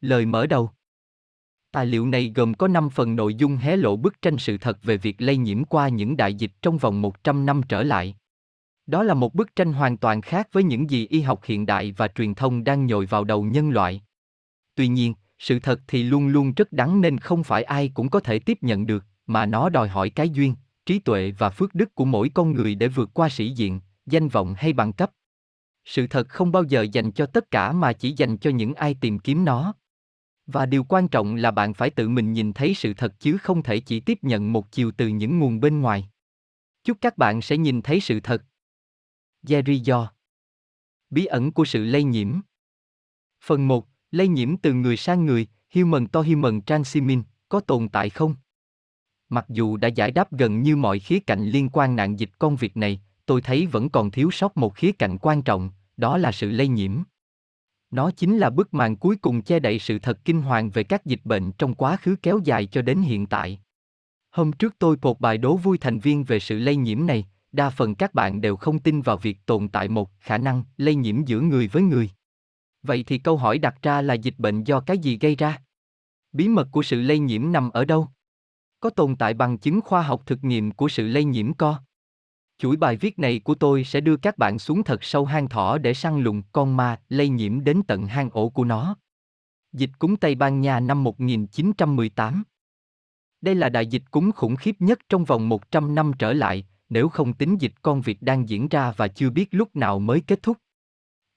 Lời mở đầu Tài liệu này gồm có 5 phần nội dung hé lộ bức tranh sự thật về việc lây nhiễm qua những đại dịch trong vòng 100 năm trở lại. Đó là một bức tranh hoàn toàn khác với những gì y học hiện đại và truyền thông đang nhồi vào đầu nhân loại. Tuy nhiên, sự thật thì luôn luôn rất đắng nên không phải ai cũng có thể tiếp nhận được, mà nó đòi hỏi cái duyên, trí tuệ và phước đức của mỗi con người để vượt qua sĩ diện, danh vọng hay bằng cấp. Sự thật không bao giờ dành cho tất cả mà chỉ dành cho những ai tìm kiếm nó. Và điều quan trọng là bạn phải tự mình nhìn thấy sự thật chứ không thể chỉ tiếp nhận một chiều từ những nguồn bên ngoài. Chúc các bạn sẽ nhìn thấy sự thật. Jerry Do Bí ẩn của sự lây nhiễm Phần 1. Lây nhiễm từ người sang người, Human to Human Transmission, có tồn tại không? Mặc dù đã giải đáp gần như mọi khía cạnh liên quan nạn dịch công việc này, tôi thấy vẫn còn thiếu sót một khía cạnh quan trọng, đó là sự lây nhiễm. Nó chính là bức màn cuối cùng che đậy sự thật kinh hoàng về các dịch bệnh trong quá khứ kéo dài cho đến hiện tại. Hôm trước tôi một bài đố vui thành viên về sự lây nhiễm này, đa phần các bạn đều không tin vào việc tồn tại một khả năng lây nhiễm giữa người với người. Vậy thì câu hỏi đặt ra là dịch bệnh do cái gì gây ra? Bí mật của sự lây nhiễm nằm ở đâu? Có tồn tại bằng chứng khoa học thực nghiệm của sự lây nhiễm co? Chuỗi bài viết này của tôi sẽ đưa các bạn xuống thật sâu hang thỏ để săn lùng con ma lây nhiễm đến tận hang ổ của nó. Dịch cúng Tây Ban Nha năm 1918 Đây là đại dịch cúng khủng khiếp nhất trong vòng 100 năm trở lại, nếu không tính dịch con vịt đang diễn ra và chưa biết lúc nào mới kết thúc.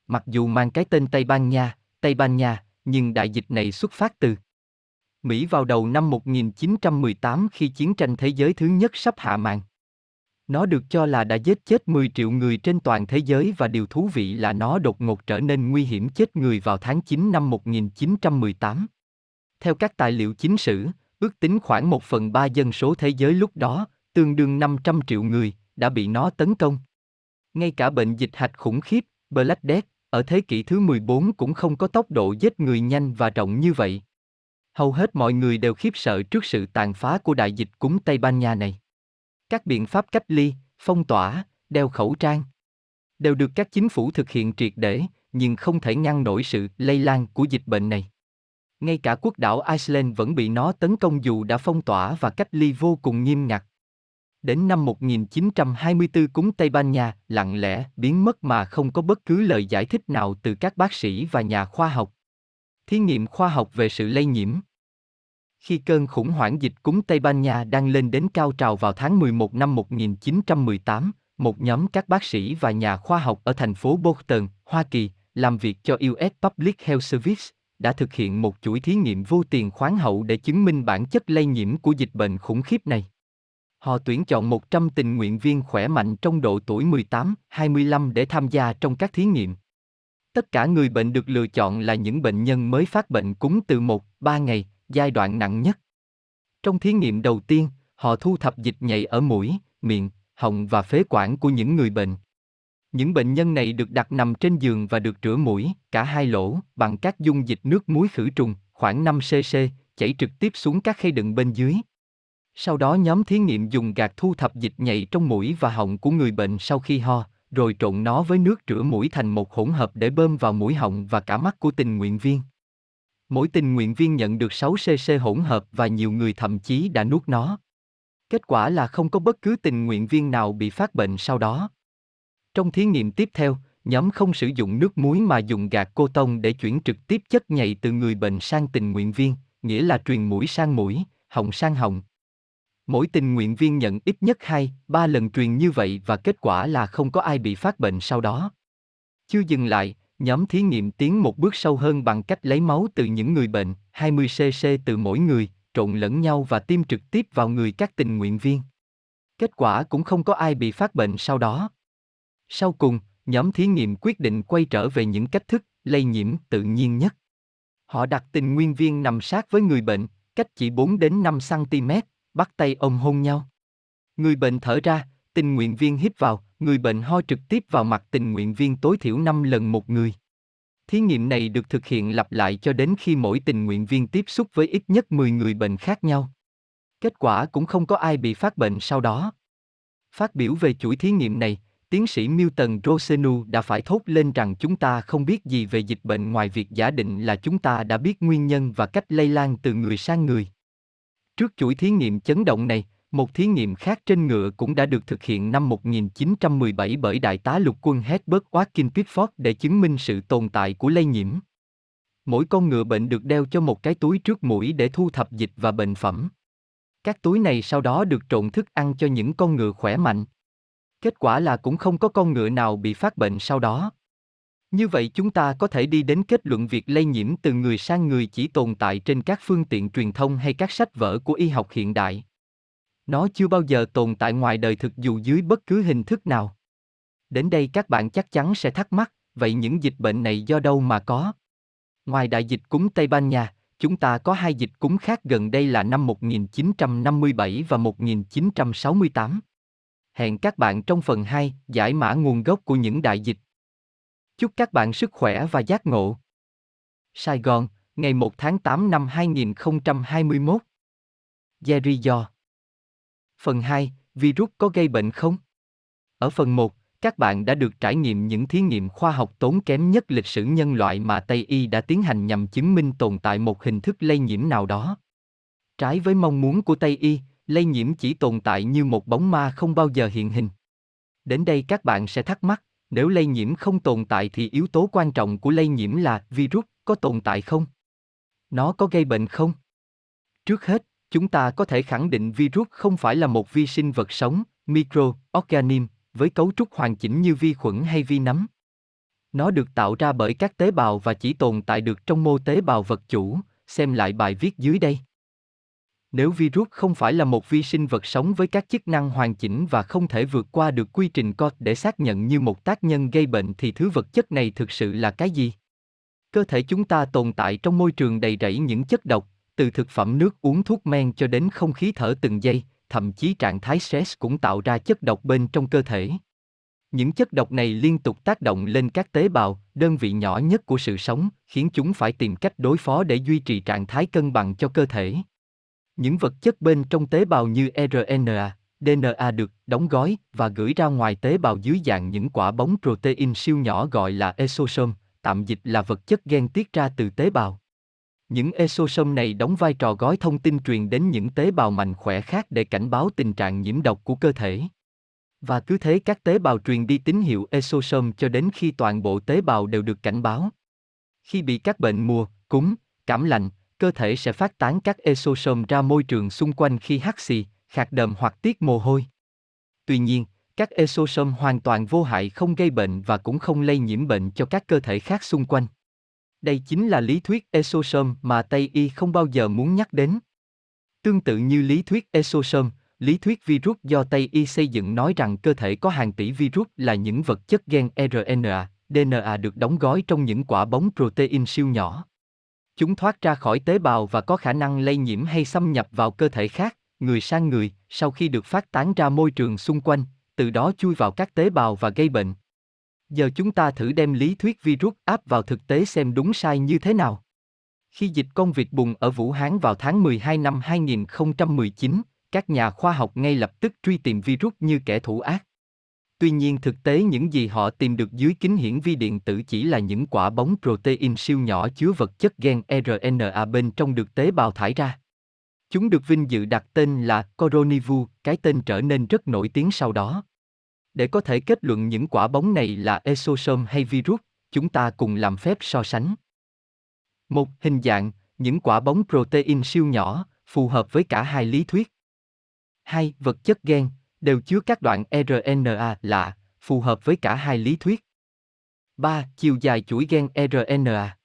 Mặc dù mang cái tên Tây Ban Nha, Tây Ban Nha, nhưng đại dịch này xuất phát từ Mỹ vào đầu năm 1918 khi chiến tranh thế giới thứ nhất sắp hạ màn. Nó được cho là đã giết chết 10 triệu người trên toàn thế giới và điều thú vị là nó đột ngột trở nên nguy hiểm chết người vào tháng 9 năm 1918. Theo các tài liệu chính sử, ước tính khoảng 1 phần 3 dân số thế giới lúc đó, tương đương 500 triệu người, đã bị nó tấn công. Ngay cả bệnh dịch hạch khủng khiếp, Black Death, ở thế kỷ thứ 14 cũng không có tốc độ giết người nhanh và rộng như vậy. Hầu hết mọi người đều khiếp sợ trước sự tàn phá của đại dịch cúm Tây Ban Nha này. Các biện pháp cách ly, phong tỏa, đeo khẩu trang đều được các chính phủ thực hiện triệt để, nhưng không thể ngăn nổi sự lây lan của dịch bệnh này. Ngay cả quốc đảo Iceland vẫn bị nó tấn công dù đã phong tỏa và cách ly vô cùng nghiêm ngặt. Đến năm 1924 cúng Tây Ban Nha lặng lẽ biến mất mà không có bất cứ lời giải thích nào từ các bác sĩ và nhà khoa học. Thí nghiệm khoa học về sự lây nhiễm khi cơn khủng hoảng dịch cúm Tây Ban Nha đang lên đến cao trào vào tháng 11 năm 1918, một nhóm các bác sĩ và nhà khoa học ở thành phố Boston, Hoa Kỳ, làm việc cho US Public Health Service, đã thực hiện một chuỗi thí nghiệm vô tiền khoáng hậu để chứng minh bản chất lây nhiễm của dịch bệnh khủng khiếp này. Họ tuyển chọn 100 tình nguyện viên khỏe mạnh trong độ tuổi 18, 25 để tham gia trong các thí nghiệm. Tất cả người bệnh được lựa chọn là những bệnh nhân mới phát bệnh cúm từ 1, 3 ngày, giai đoạn nặng nhất. Trong thí nghiệm đầu tiên, họ thu thập dịch nhầy ở mũi, miệng, họng và phế quản của những người bệnh. Những bệnh nhân này được đặt nằm trên giường và được rửa mũi, cả hai lỗ, bằng các dung dịch nước muối khử trùng, khoảng 5 cc, chảy trực tiếp xuống các khay đựng bên dưới. Sau đó nhóm thí nghiệm dùng gạt thu thập dịch nhầy trong mũi và họng của người bệnh sau khi ho, rồi trộn nó với nước rửa mũi thành một hỗn hợp để bơm vào mũi họng và cả mắt của tình nguyện viên. Mỗi tình nguyện viên nhận được 6cc hỗn hợp và nhiều người thậm chí đã nuốt nó. Kết quả là không có bất cứ tình nguyện viên nào bị phát bệnh sau đó. Trong thí nghiệm tiếp theo, nhóm không sử dụng nước muối mà dùng gạt cô tông để chuyển trực tiếp chất nhầy từ người bệnh sang tình nguyện viên, nghĩa là truyền mũi sang mũi, họng sang họng. Mỗi tình nguyện viên nhận ít nhất 2, 3 lần truyền như vậy và kết quả là không có ai bị phát bệnh sau đó. Chưa dừng lại, Nhóm thí nghiệm tiến một bước sâu hơn bằng cách lấy máu từ những người bệnh, 20cc từ mỗi người, trộn lẫn nhau và tiêm trực tiếp vào người các tình nguyện viên. Kết quả cũng không có ai bị phát bệnh sau đó. Sau cùng, nhóm thí nghiệm quyết định quay trở về những cách thức lây nhiễm tự nhiên nhất. Họ đặt tình nguyên viên nằm sát với người bệnh, cách chỉ 4 đến 5 cm, bắt tay ôm hôn nhau. Người bệnh thở ra, tình nguyện viên hít vào, người bệnh ho trực tiếp vào mặt tình nguyện viên tối thiểu 5 lần một người. Thí nghiệm này được thực hiện lặp lại cho đến khi mỗi tình nguyện viên tiếp xúc với ít nhất 10 người bệnh khác nhau. Kết quả cũng không có ai bị phát bệnh sau đó. Phát biểu về chuỗi thí nghiệm này, tiến sĩ Milton Rosenu đã phải thốt lên rằng chúng ta không biết gì về dịch bệnh ngoài việc giả định là chúng ta đã biết nguyên nhân và cách lây lan từ người sang người. Trước chuỗi thí nghiệm chấn động này, một thí nghiệm khác trên ngựa cũng đã được thực hiện năm 1917 bởi đại tá lục quân Herbert Watkin Pitford để chứng minh sự tồn tại của lây nhiễm. Mỗi con ngựa bệnh được đeo cho một cái túi trước mũi để thu thập dịch và bệnh phẩm. Các túi này sau đó được trộn thức ăn cho những con ngựa khỏe mạnh. Kết quả là cũng không có con ngựa nào bị phát bệnh sau đó. Như vậy chúng ta có thể đi đến kết luận việc lây nhiễm từ người sang người chỉ tồn tại trên các phương tiện truyền thông hay các sách vở của y học hiện đại. Nó chưa bao giờ tồn tại ngoài đời thực dù dưới bất cứ hình thức nào. Đến đây các bạn chắc chắn sẽ thắc mắc, vậy những dịch bệnh này do đâu mà có? Ngoài đại dịch cúm Tây Ban Nha, chúng ta có hai dịch cúm khác gần đây là năm 1957 và 1968. Hẹn các bạn trong phần 2, giải mã nguồn gốc của những đại dịch. Chúc các bạn sức khỏe và giác ngộ. Sài Gòn, ngày 1 tháng 8 năm 2021. Jerry Do Phần 2, virus có gây bệnh không? Ở phần 1, các bạn đã được trải nghiệm những thí nghiệm khoa học tốn kém nhất lịch sử nhân loại mà Tây y đã tiến hành nhằm chứng minh tồn tại một hình thức lây nhiễm nào đó. Trái với mong muốn của Tây y, lây nhiễm chỉ tồn tại như một bóng ma không bao giờ hiện hình. Đến đây các bạn sẽ thắc mắc, nếu lây nhiễm không tồn tại thì yếu tố quan trọng của lây nhiễm là virus có tồn tại không? Nó có gây bệnh không? Trước hết, chúng ta có thể khẳng định virus không phải là một vi sinh vật sống, microorganism, với cấu trúc hoàn chỉnh như vi khuẩn hay vi nấm. Nó được tạo ra bởi các tế bào và chỉ tồn tại được trong mô tế bào vật chủ, xem lại bài viết dưới đây. Nếu virus không phải là một vi sinh vật sống với các chức năng hoàn chỉnh và không thể vượt qua được quy trình COT để xác nhận như một tác nhân gây bệnh thì thứ vật chất này thực sự là cái gì? Cơ thể chúng ta tồn tại trong môi trường đầy rẫy những chất độc, từ thực phẩm nước uống thuốc men cho đến không khí thở từng giây, thậm chí trạng thái stress cũng tạo ra chất độc bên trong cơ thể. Những chất độc này liên tục tác động lên các tế bào, đơn vị nhỏ nhất của sự sống, khiến chúng phải tìm cách đối phó để duy trì trạng thái cân bằng cho cơ thể. Những vật chất bên trong tế bào như RNA, DNA được đóng gói và gửi ra ngoài tế bào dưới dạng những quả bóng protein siêu nhỏ gọi là exosome, tạm dịch là vật chất gen tiết ra từ tế bào. Những exosome này đóng vai trò gói thông tin truyền đến những tế bào mạnh khỏe khác để cảnh báo tình trạng nhiễm độc của cơ thể. Và cứ thế các tế bào truyền đi tín hiệu exosome cho đến khi toàn bộ tế bào đều được cảnh báo. Khi bị các bệnh mùa, cúm, cảm lạnh, cơ thể sẽ phát tán các exosome ra môi trường xung quanh khi hắt xì, khạc đờm hoặc tiết mồ hôi. Tuy nhiên, các exosome hoàn toàn vô hại không gây bệnh và cũng không lây nhiễm bệnh cho các cơ thể khác xung quanh. Đây chính là lý thuyết esosom mà Tây y không bao giờ muốn nhắc đến. Tương tự như lý thuyết esosom, lý thuyết virus do Tây y xây dựng nói rằng cơ thể có hàng tỷ virus là những vật chất gen RNA, DNA được đóng gói trong những quả bóng protein siêu nhỏ. Chúng thoát ra khỏi tế bào và có khả năng lây nhiễm hay xâm nhập vào cơ thể khác, người sang người, sau khi được phát tán ra môi trường xung quanh, từ đó chui vào các tế bào và gây bệnh. Giờ chúng ta thử đem lý thuyết virus áp vào thực tế xem đúng sai như thế nào. Khi dịch con vịt bùng ở Vũ Hán vào tháng 12 năm 2019, các nhà khoa học ngay lập tức truy tìm virus như kẻ thủ ác. Tuy nhiên thực tế những gì họ tìm được dưới kính hiển vi điện tử chỉ là những quả bóng protein siêu nhỏ chứa vật chất gen RNA bên trong được tế bào thải ra. Chúng được vinh dự đặt tên là Coronivu, cái tên trở nên rất nổi tiếng sau đó. Để có thể kết luận những quả bóng này là exosome hay virus, chúng ta cùng làm phép so sánh. Một hình dạng, những quả bóng protein siêu nhỏ, phù hợp với cả hai lý thuyết. Hai, vật chất gen, đều chứa các đoạn RNA lạ, phù hợp với cả hai lý thuyết. 3. Chiều dài chuỗi gen RNA.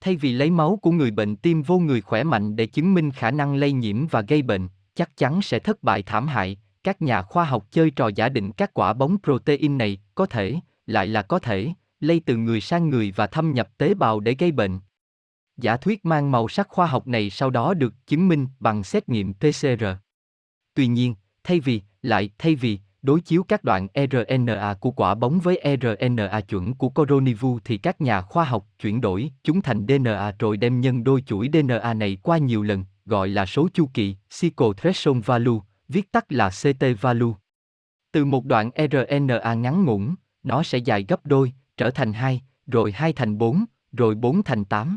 Thay vì lấy máu của người bệnh tiêm vô người khỏe mạnh để chứng minh khả năng lây nhiễm và gây bệnh, chắc chắn sẽ thất bại thảm hại, các nhà khoa học chơi trò giả định các quả bóng protein này có thể, lại là có thể, lây từ người sang người và thâm nhập tế bào để gây bệnh. Giả thuyết mang màu sắc khoa học này sau đó được chứng minh bằng xét nghiệm PCR. Tuy nhiên, thay vì, lại thay vì, đối chiếu các đoạn RNA của quả bóng với RNA chuẩn của Coronivu thì các nhà khoa học chuyển đổi chúng thành DNA rồi đem nhân đôi chuỗi DNA này qua nhiều lần, gọi là số chu kỳ, cycle threshold value, viết tắt là CT value. Từ một đoạn RNA ngắn ngủn, nó sẽ dài gấp đôi, trở thành 2, rồi 2 thành 4, rồi 4 thành 8.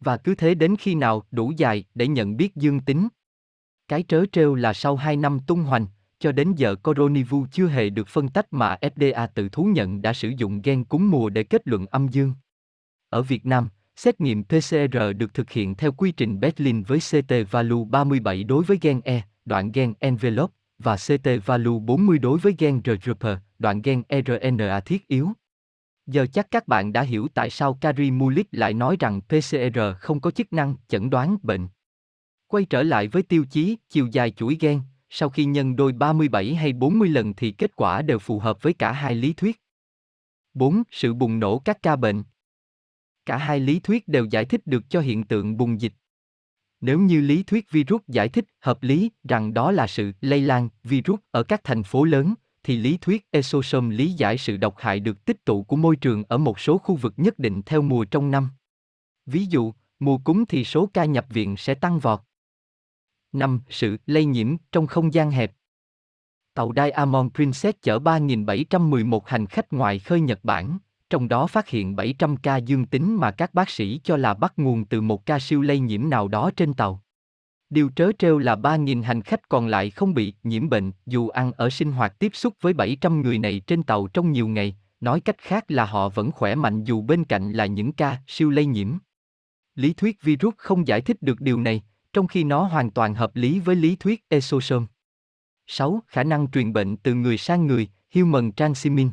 Và cứ thế đến khi nào đủ dài để nhận biết dương tính. Cái trớ trêu là sau 2 năm tung hoành, cho đến giờ Coronivu chưa hề được phân tách mà FDA tự thú nhận đã sử dụng gen cúm mùa để kết luận âm dương. Ở Việt Nam, xét nghiệm PCR được thực hiện theo quy trình Berlin với CT value 37 đối với gen E, đoạn gen envelope, và CT value 40 đối với gen RGP, đoạn gen RNA thiết yếu. Giờ chắc các bạn đã hiểu tại sao Kari Mulik lại nói rằng PCR không có chức năng chẩn đoán bệnh. Quay trở lại với tiêu chí chiều dài chuỗi gen, sau khi nhân đôi 37 hay 40 lần thì kết quả đều phù hợp với cả hai lý thuyết. 4. Sự bùng nổ các ca bệnh. Cả hai lý thuyết đều giải thích được cho hiện tượng bùng dịch. Nếu như lý thuyết virus giải thích hợp lý rằng đó là sự lây lan virus ở các thành phố lớn, thì lý thuyết exosome lý giải sự độc hại được tích tụ của môi trường ở một số khu vực nhất định theo mùa trong năm. Ví dụ, mùa cúm thì số ca nhập viện sẽ tăng vọt. 5. Sự lây nhiễm trong không gian hẹp. Tàu Diamond Princess chở 3.711 hành khách ngoài khơi Nhật Bản, trong đó phát hiện 700 ca dương tính mà các bác sĩ cho là bắt nguồn từ một ca siêu lây nhiễm nào đó trên tàu. Điều trớ trêu là 3.000 hành khách còn lại không bị nhiễm bệnh dù ăn ở sinh hoạt tiếp xúc với 700 người này trên tàu trong nhiều ngày, nói cách khác là họ vẫn khỏe mạnh dù bên cạnh là những ca siêu lây nhiễm. Lý thuyết virus không giải thích được điều này, trong khi nó hoàn toàn hợp lý với lý thuyết exosome. 6. Khả năng truyền bệnh từ người sang người, human transmission.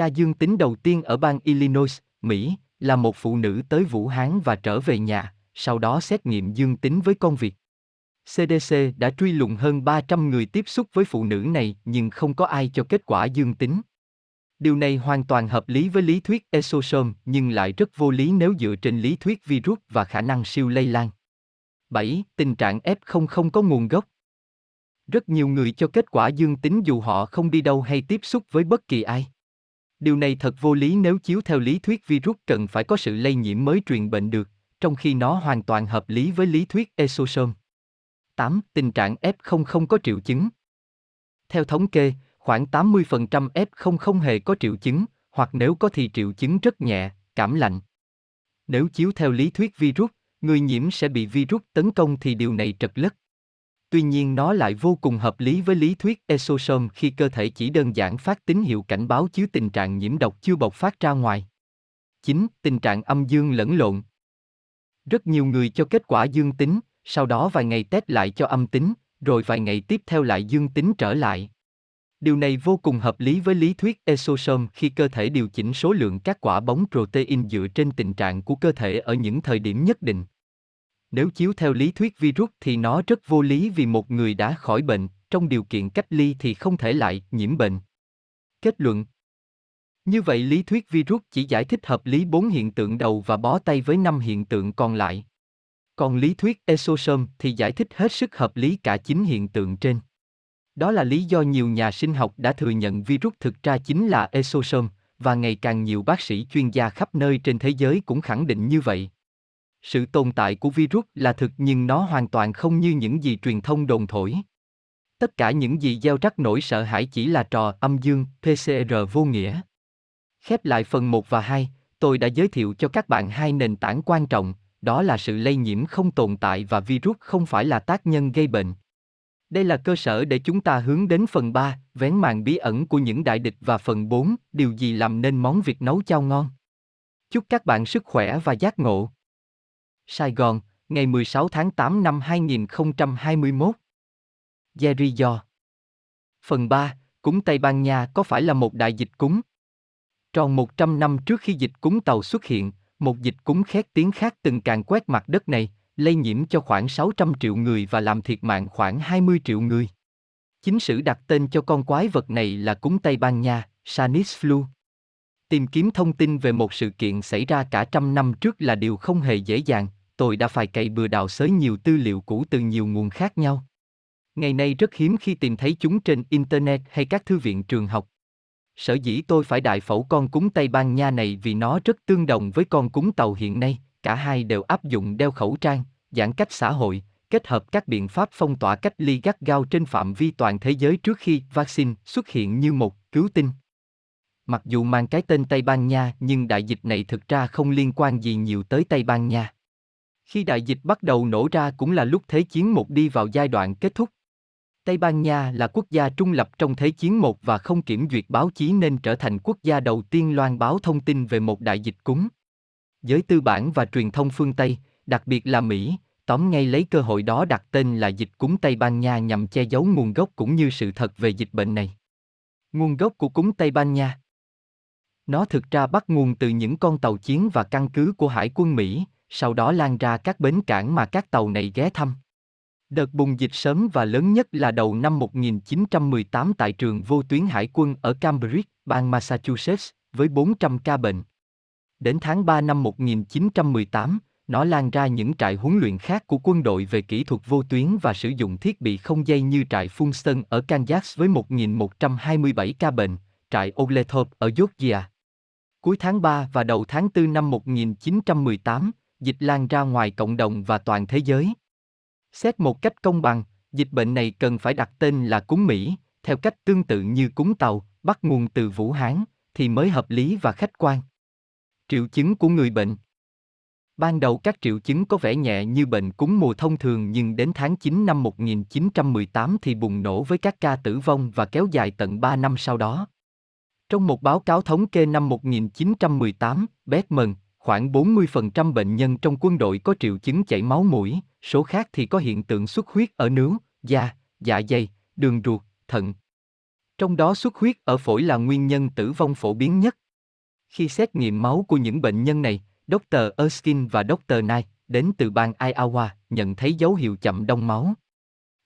Ca dương tính đầu tiên ở bang Illinois, Mỹ, là một phụ nữ tới Vũ Hán và trở về nhà, sau đó xét nghiệm dương tính với con vịt. CDC đã truy lùng hơn 300 người tiếp xúc với phụ nữ này nhưng không có ai cho kết quả dương tính. Điều này hoàn toàn hợp lý với lý thuyết exosome nhưng lại rất vô lý nếu dựa trên lý thuyết virus và khả năng siêu lây lan. 7. Tình trạng F0 không có nguồn gốc. Rất nhiều người cho kết quả dương tính dù họ không đi đâu hay tiếp xúc với bất kỳ ai. Điều này thật vô lý nếu chiếu theo lý thuyết virus cần phải có sự lây nhiễm mới truyền bệnh được, trong khi nó hoàn toàn hợp lý với lý thuyết exosome. 8. Tình trạng F0 không có triệu chứng. Theo thống kê, khoảng 80% F0 không hề có triệu chứng, hoặc nếu có thì triệu chứng rất nhẹ, cảm lạnh. Nếu chiếu theo lý thuyết virus, người nhiễm sẽ bị virus tấn công thì điều này trật lất. Tuy nhiên nó lại vô cùng hợp lý với lý thuyết exosome khi cơ thể chỉ đơn giản phát tín hiệu cảnh báo chứ tình trạng nhiễm độc chưa bộc phát ra ngoài. 9. Tình trạng âm dương lẫn lộn. Rất nhiều người cho kết quả dương tính, sau đó vài ngày test lại cho âm tính, rồi vài ngày tiếp theo lại dương tính trở lại. Điều này vô cùng hợp lý với lý thuyết exosome khi cơ thể điều chỉnh số lượng các quả bóng protein dựa trên tình trạng của cơ thể ở những thời điểm nhất định. Nếu chiếu theo lý thuyết virus thì nó rất vô lý vì một người đã khỏi bệnh, trong điều kiện cách ly thì không thể lại nhiễm bệnh. Kết luận Như vậy lý thuyết virus chỉ giải thích hợp lý bốn hiện tượng đầu và bó tay với năm hiện tượng còn lại. Còn lý thuyết exosome thì giải thích hết sức hợp lý cả chín hiện tượng trên. Đó là lý do nhiều nhà sinh học đã thừa nhận virus thực ra chính là exosome, và ngày càng nhiều bác sĩ chuyên gia khắp nơi trên thế giới cũng khẳng định như vậy. Sự tồn tại của virus là thực nhưng nó hoàn toàn không như những gì truyền thông đồn thổi. Tất cả những gì gieo rắc nỗi sợ hãi chỉ là trò âm dương, PCR vô nghĩa. Khép lại phần 1 và 2, tôi đã giới thiệu cho các bạn hai nền tảng quan trọng, đó là sự lây nhiễm không tồn tại và virus không phải là tác nhân gây bệnh. Đây là cơ sở để chúng ta hướng đến phần 3, vén màn bí ẩn của những đại địch và phần 4, điều gì làm nên món Việt nấu chao ngon. Chúc các bạn sức khỏe và giác ngộ. Sài Gòn, ngày 16 tháng 8 năm 2021. Jerry Do Phần 3, cúng Tây Ban Nha có phải là một đại dịch cúng? Tròn 100 năm trước khi dịch cúng tàu xuất hiện, một dịch cúng khét tiếng khác từng càng quét mặt đất này, lây nhiễm cho khoảng 600 triệu người và làm thiệt mạng khoảng 20 triệu người. Chính sử đặt tên cho con quái vật này là cúng Tây Ban Nha, Sanis flu. Tìm kiếm thông tin về một sự kiện xảy ra cả trăm năm trước là điều không hề dễ dàng, tôi đã phải cày bừa đào xới nhiều tư liệu cũ từ nhiều nguồn khác nhau. Ngày nay rất hiếm khi tìm thấy chúng trên Internet hay các thư viện trường học. Sở dĩ tôi phải đại phẫu con cúng Tây Ban Nha này vì nó rất tương đồng với con cúng tàu hiện nay, cả hai đều áp dụng đeo khẩu trang, giãn cách xã hội, kết hợp các biện pháp phong tỏa cách ly gắt gao trên phạm vi toàn thế giới trước khi vaccine xuất hiện như một cứu tinh. Mặc dù mang cái tên Tây Ban Nha nhưng đại dịch này thực ra không liên quan gì nhiều tới Tây Ban Nha. Khi đại dịch bắt đầu nổ ra cũng là lúc Thế chiến một đi vào giai đoạn kết thúc. Tây Ban Nha là quốc gia trung lập trong Thế chiến một và không kiểm duyệt báo chí nên trở thành quốc gia đầu tiên loan báo thông tin về một đại dịch cúm. Giới tư bản và truyền thông phương Tây, đặc biệt là Mỹ, tóm ngay lấy cơ hội đó đặt tên là dịch cúm Tây Ban Nha nhằm che giấu nguồn gốc cũng như sự thật về dịch bệnh này. Nguồn gốc của cúm Tây Ban Nha Nó thực ra bắt nguồn từ những con tàu chiến và căn cứ của Hải quân Mỹ, sau đó lan ra các bến cảng mà các tàu này ghé thăm. Đợt bùng dịch sớm và lớn nhất là đầu năm 1918 tại trường vô tuyến hải quân ở Cambridge, bang Massachusetts, với 400 ca bệnh. Đến tháng 3 năm 1918, nó lan ra những trại huấn luyện khác của quân đội về kỹ thuật vô tuyến và sử dụng thiết bị không dây như trại Funston ở Kansas với 1.127 ca bệnh, trại Oglethorpe ở Georgia. Cuối tháng 3 và đầu tháng 4 năm 1918, dịch lan ra ngoài cộng đồng và toàn thế giới. Xét một cách công bằng, dịch bệnh này cần phải đặt tên là cúm Mỹ, theo cách tương tự như cúm tàu, bắt nguồn từ Vũ Hán, thì mới hợp lý và khách quan. Triệu chứng của người bệnh Ban đầu các triệu chứng có vẻ nhẹ như bệnh cúm mùa thông thường nhưng đến tháng 9 năm 1918 thì bùng nổ với các ca tử vong và kéo dài tận 3 năm sau đó. Trong một báo cáo thống kê năm 1918, Beckman, khoảng 40% bệnh nhân trong quân đội có triệu chứng chảy máu mũi, số khác thì có hiện tượng xuất huyết ở nướu, da, dạ dày, đường ruột, thận. Trong đó xuất huyết ở phổi là nguyên nhân tử vong phổ biến nhất. Khi xét nghiệm máu của những bệnh nhân này, Dr. Erskine và Dr. Knight, đến từ bang Iowa, nhận thấy dấu hiệu chậm đông máu.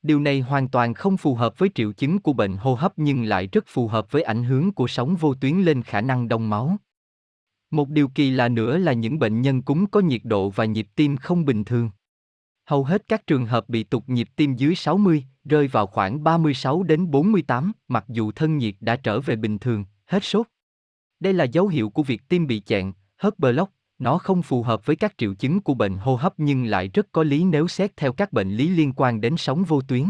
Điều này hoàn toàn không phù hợp với triệu chứng của bệnh hô hấp nhưng lại rất phù hợp với ảnh hưởng của sóng vô tuyến lên khả năng đông máu. Một điều kỳ lạ nữa là những bệnh nhân cúm có nhiệt độ và nhịp tim không bình thường. Hầu hết các trường hợp bị tụt nhịp tim dưới 60, rơi vào khoảng 36 đến 48, mặc dù thân nhiệt đã trở về bình thường, hết sốt. Đây là dấu hiệu của việc tim bị chẹn, hớt block, nó không phù hợp với các triệu chứng của bệnh hô hấp nhưng lại rất có lý nếu xét theo các bệnh lý liên quan đến sóng vô tuyến.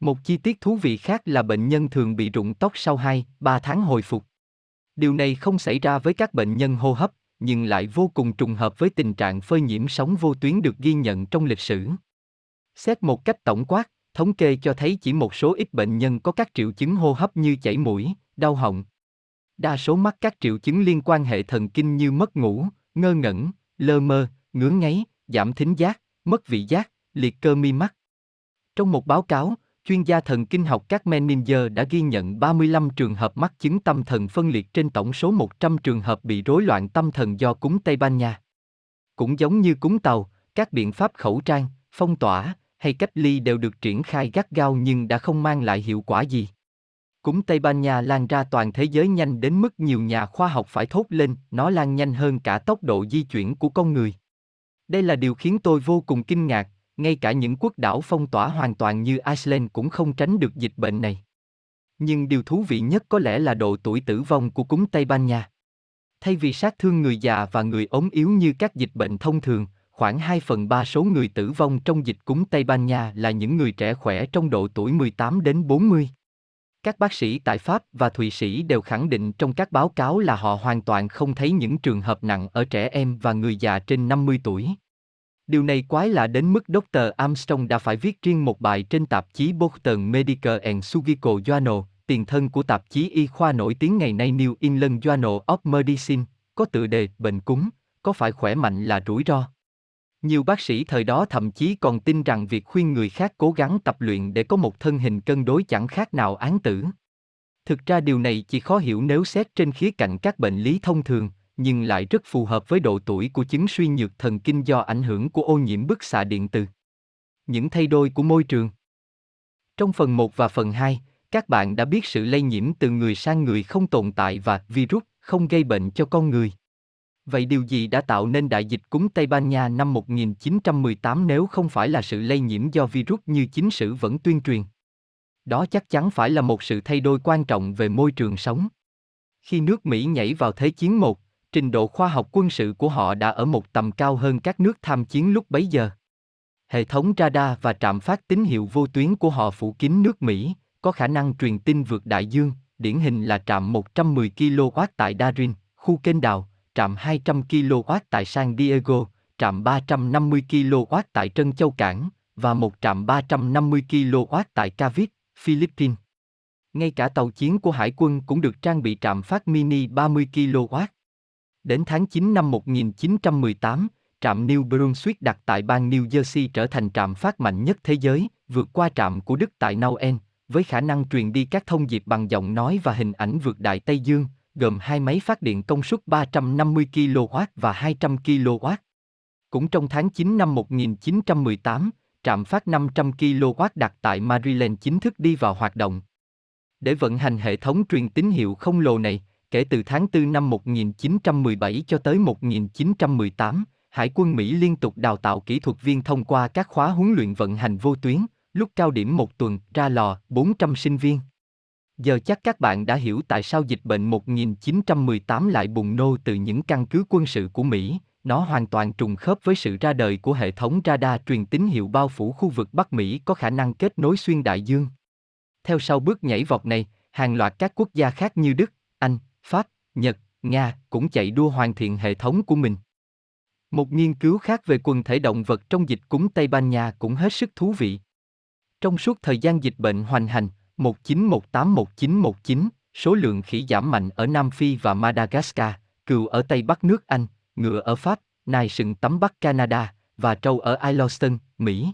Một chi tiết thú vị khác là bệnh nhân thường bị rụng tóc sau 2, 3 tháng hồi phục. Điều này không xảy ra với các bệnh nhân hô hấp, nhưng lại vô cùng trùng hợp với tình trạng phơi nhiễm sóng vô tuyến được ghi nhận trong lịch sử. Xét một cách tổng quát, thống kê cho thấy chỉ một số ít bệnh nhân có các triệu chứng hô hấp như chảy mũi, đau họng. Đa số mắc các triệu chứng liên quan hệ thần kinh như mất ngủ, ngơ ngẩn, lơ mơ, ngứa ngáy, giảm thính giác, mất vị giác, liệt cơ mi mắt. Trong một báo cáo, chuyên gia thần kinh học các Menninger đã ghi nhận 35 trường hợp mắc chứng tâm thần phân liệt trên tổng số 100 trường hợp bị rối loạn tâm thần do cúm Tây Ban Nha. Cũng giống như cúm tàu, các biện pháp khẩu trang, phong tỏa hay cách ly đều được triển khai gắt gao nhưng đã không mang lại hiệu quả gì. Cúm Tây Ban Nha lan ra toàn thế giới nhanh đến mức nhiều nhà khoa học phải thốt lên, nó lan nhanh hơn cả tốc độ di chuyển của con người. Đây là điều khiến tôi vô cùng kinh ngạc, ngay cả những quốc đảo phong tỏa hoàn toàn như Iceland cũng không tránh được dịch bệnh này. Nhưng điều thú vị nhất có lẽ là độ tuổi tử vong của cúm Tây Ban Nha. Thay vì sát thương người già và người ốm yếu như các dịch bệnh thông thường, khoảng 2 phần 3 số người tử vong trong dịch cúm Tây Ban Nha là những người trẻ khỏe trong độ tuổi 18 đến 40. Các bác sĩ tại Pháp và Thụy Sĩ đều khẳng định trong các báo cáo là họ hoàn toàn không thấy những trường hợp nặng ở trẻ em và người già trên 50 tuổi. Điều này quái lạ đến mức Dr. Armstrong đã phải viết riêng một bài trên tạp chí Boston Medical and Surgical Journal, tiền thân của tạp chí y khoa nổi tiếng ngày nay New England Journal of Medicine, có tựa đề Bệnh cúm, có phải khỏe mạnh là rủi ro. Nhiều bác sĩ thời đó thậm chí còn tin rằng việc khuyên người khác cố gắng tập luyện để có một thân hình cân đối chẳng khác nào án tử. Thực ra điều này chỉ khó hiểu nếu xét trên khía cạnh các bệnh lý thông thường, nhưng lại rất phù hợp với độ tuổi của chứng suy nhược thần kinh do ảnh hưởng của ô nhiễm bức xạ điện từ. Những thay đổi của môi trường Trong phần 1 và phần 2, các bạn đã biết sự lây nhiễm từ người sang người không tồn tại và virus không gây bệnh cho con người. Vậy điều gì đã tạo nên đại dịch cúm Tây Ban Nha năm 1918 nếu không phải là sự lây nhiễm do virus như chính sử vẫn tuyên truyền? Đó chắc chắn phải là một sự thay đổi quan trọng về môi trường sống. Khi nước Mỹ nhảy vào Thế chiến một, trình độ khoa học quân sự của họ đã ở một tầm cao hơn các nước tham chiến lúc bấy giờ. Hệ thống radar và trạm phát tín hiệu vô tuyến của họ phủ kín nước Mỹ, có khả năng truyền tin vượt đại dương, điển hình là trạm 110 kW tại Darin, khu kênh đào, trạm 200 kW tại San Diego, trạm 350 kW tại Trân Châu Cảng, và một trạm 350 kW tại Cavite, Philippines. Ngay cả tàu chiến của hải quân cũng được trang bị trạm phát mini 30 kW. Đến tháng 9 năm 1918, trạm New Brunswick đặt tại bang New Jersey trở thành trạm phát mạnh nhất thế giới, vượt qua trạm của Đức tại Nauen, với khả năng truyền đi các thông điệp bằng giọng nói và hình ảnh vượt Đại Tây Dương, gồm hai máy phát điện công suất 350 kW và 200 kW. Cũng trong tháng 9 năm 1918, trạm phát 500 kW đặt tại Maryland chính thức đi vào hoạt động. Để vận hành hệ thống truyền tín hiệu không lồ này, kể từ tháng 4 năm 1917 cho tới 1918, Hải quân Mỹ liên tục đào tạo kỹ thuật viên thông qua các khóa huấn luyện vận hành vô tuyến, lúc cao điểm một tuần, ra lò, 400 sinh viên. Giờ chắc các bạn đã hiểu tại sao dịch bệnh 1918 lại bùng nổ từ những căn cứ quân sự của Mỹ, nó hoàn toàn trùng khớp với sự ra đời của hệ thống radar truyền tín hiệu bao phủ khu vực Bắc Mỹ có khả năng kết nối xuyên đại dương. Theo sau bước nhảy vọt này, hàng loạt các quốc gia khác như Đức, Anh, Pháp, Nhật, Nga cũng chạy đua hoàn thiện hệ thống của mình. Một nghiên cứu khác về quần thể động vật trong dịch cúm Tây Ban Nha cũng hết sức thú vị. Trong suốt thời gian dịch bệnh hoành hành, 1918-1919, số lượng khỉ giảm mạnh ở Nam Phi và Madagascar, cừu ở Tây Bắc nước Anh, ngựa ở Pháp, nai sừng tắm Bắc Canada, và trâu ở Yellowstone, Mỹ.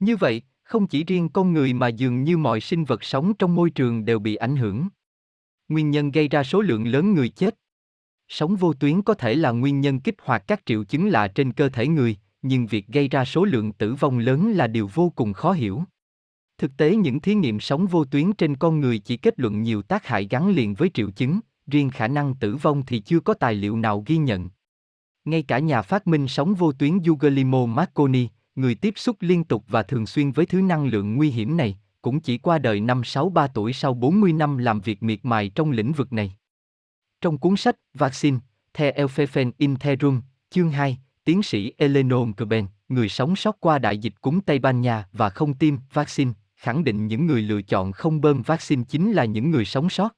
Như vậy, không chỉ riêng con người mà dường như mọi sinh vật sống trong môi trường đều bị ảnh hưởng. Nguyên nhân gây ra số lượng lớn người chết. Sống vô tuyến có thể là nguyên nhân kích hoạt các triệu chứng lạ trên cơ thể người, nhưng việc gây ra số lượng tử vong lớn là điều vô cùng khó hiểu. Thực tế những thí nghiệm sống vô tuyến trên con người chỉ kết luận nhiều tác hại gắn liền với triệu chứng, riêng khả năng tử vong thì chưa có tài liệu nào ghi nhận. Ngay cả nhà phát minh sóng vô tuyến Guglielmo Marconi, người tiếp xúc liên tục và thường xuyên với thứ năng lượng nguy hiểm này, cũng chỉ qua đời năm 63 tuổi sau 40 năm làm việc miệt mài trong lĩnh vực này. Trong cuốn sách Vaccine, The Elphefen Interum, chương 2, tiến sĩ Eleanor Kuben, người sống sót qua đại dịch cúm Tây Ban Nha và không tiêm vaccine, khẳng định những người lựa chọn không bơm vaccine chính là những người sống sót.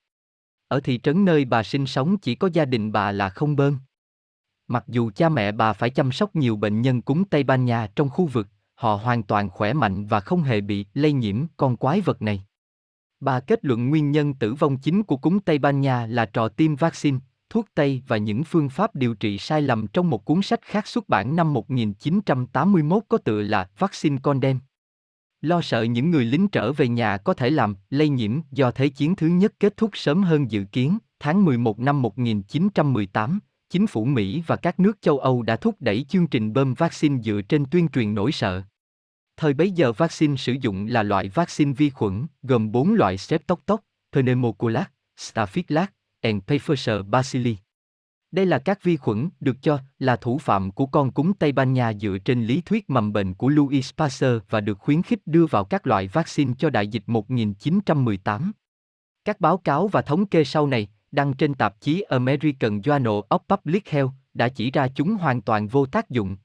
Ở thị trấn nơi bà sinh sống chỉ có gia đình bà là không bơm. Mặc dù cha mẹ bà phải chăm sóc nhiều bệnh nhân cúm Tây Ban Nha trong khu vực, họ hoàn toàn khỏe mạnh và không hề bị lây nhiễm con quái vật này. Bà kết luận nguyên nhân tử vong chính của cúm Tây Ban Nha là trò tiêm vaccine, thuốc Tây và những phương pháp điều trị sai lầm trong một cuốn sách khác xuất bản năm 1981 có tựa là Vaccine Condem. Lo sợ những người lính trở về nhà có thể làm lây nhiễm do Thế chiến thứ nhất kết thúc sớm hơn dự kiến, tháng 11 năm 1918, chính phủ Mỹ và các nước châu Âu đã thúc đẩy chương trình bơm vaccine dựa trên tuyên truyền nỗi sợ. Thời bấy giờ vaccine sử dụng là loại vaccine vi khuẩn, gồm 4 loại Streptococcus, Pneumococcal, Staphylococcus, and Pfeiffer bacilli. Đây là các vi khuẩn được cho là thủ phạm của con cúm Tây Ban Nha dựa trên lý thuyết mầm bệnh của Louis Pasteur và được khuyến khích đưa vào các loại vaccine cho đại dịch 1918. Các báo cáo và thống kê sau này, đăng trên tạp chí American Journal of Public Health, đã chỉ ra chúng hoàn toàn vô tác dụng.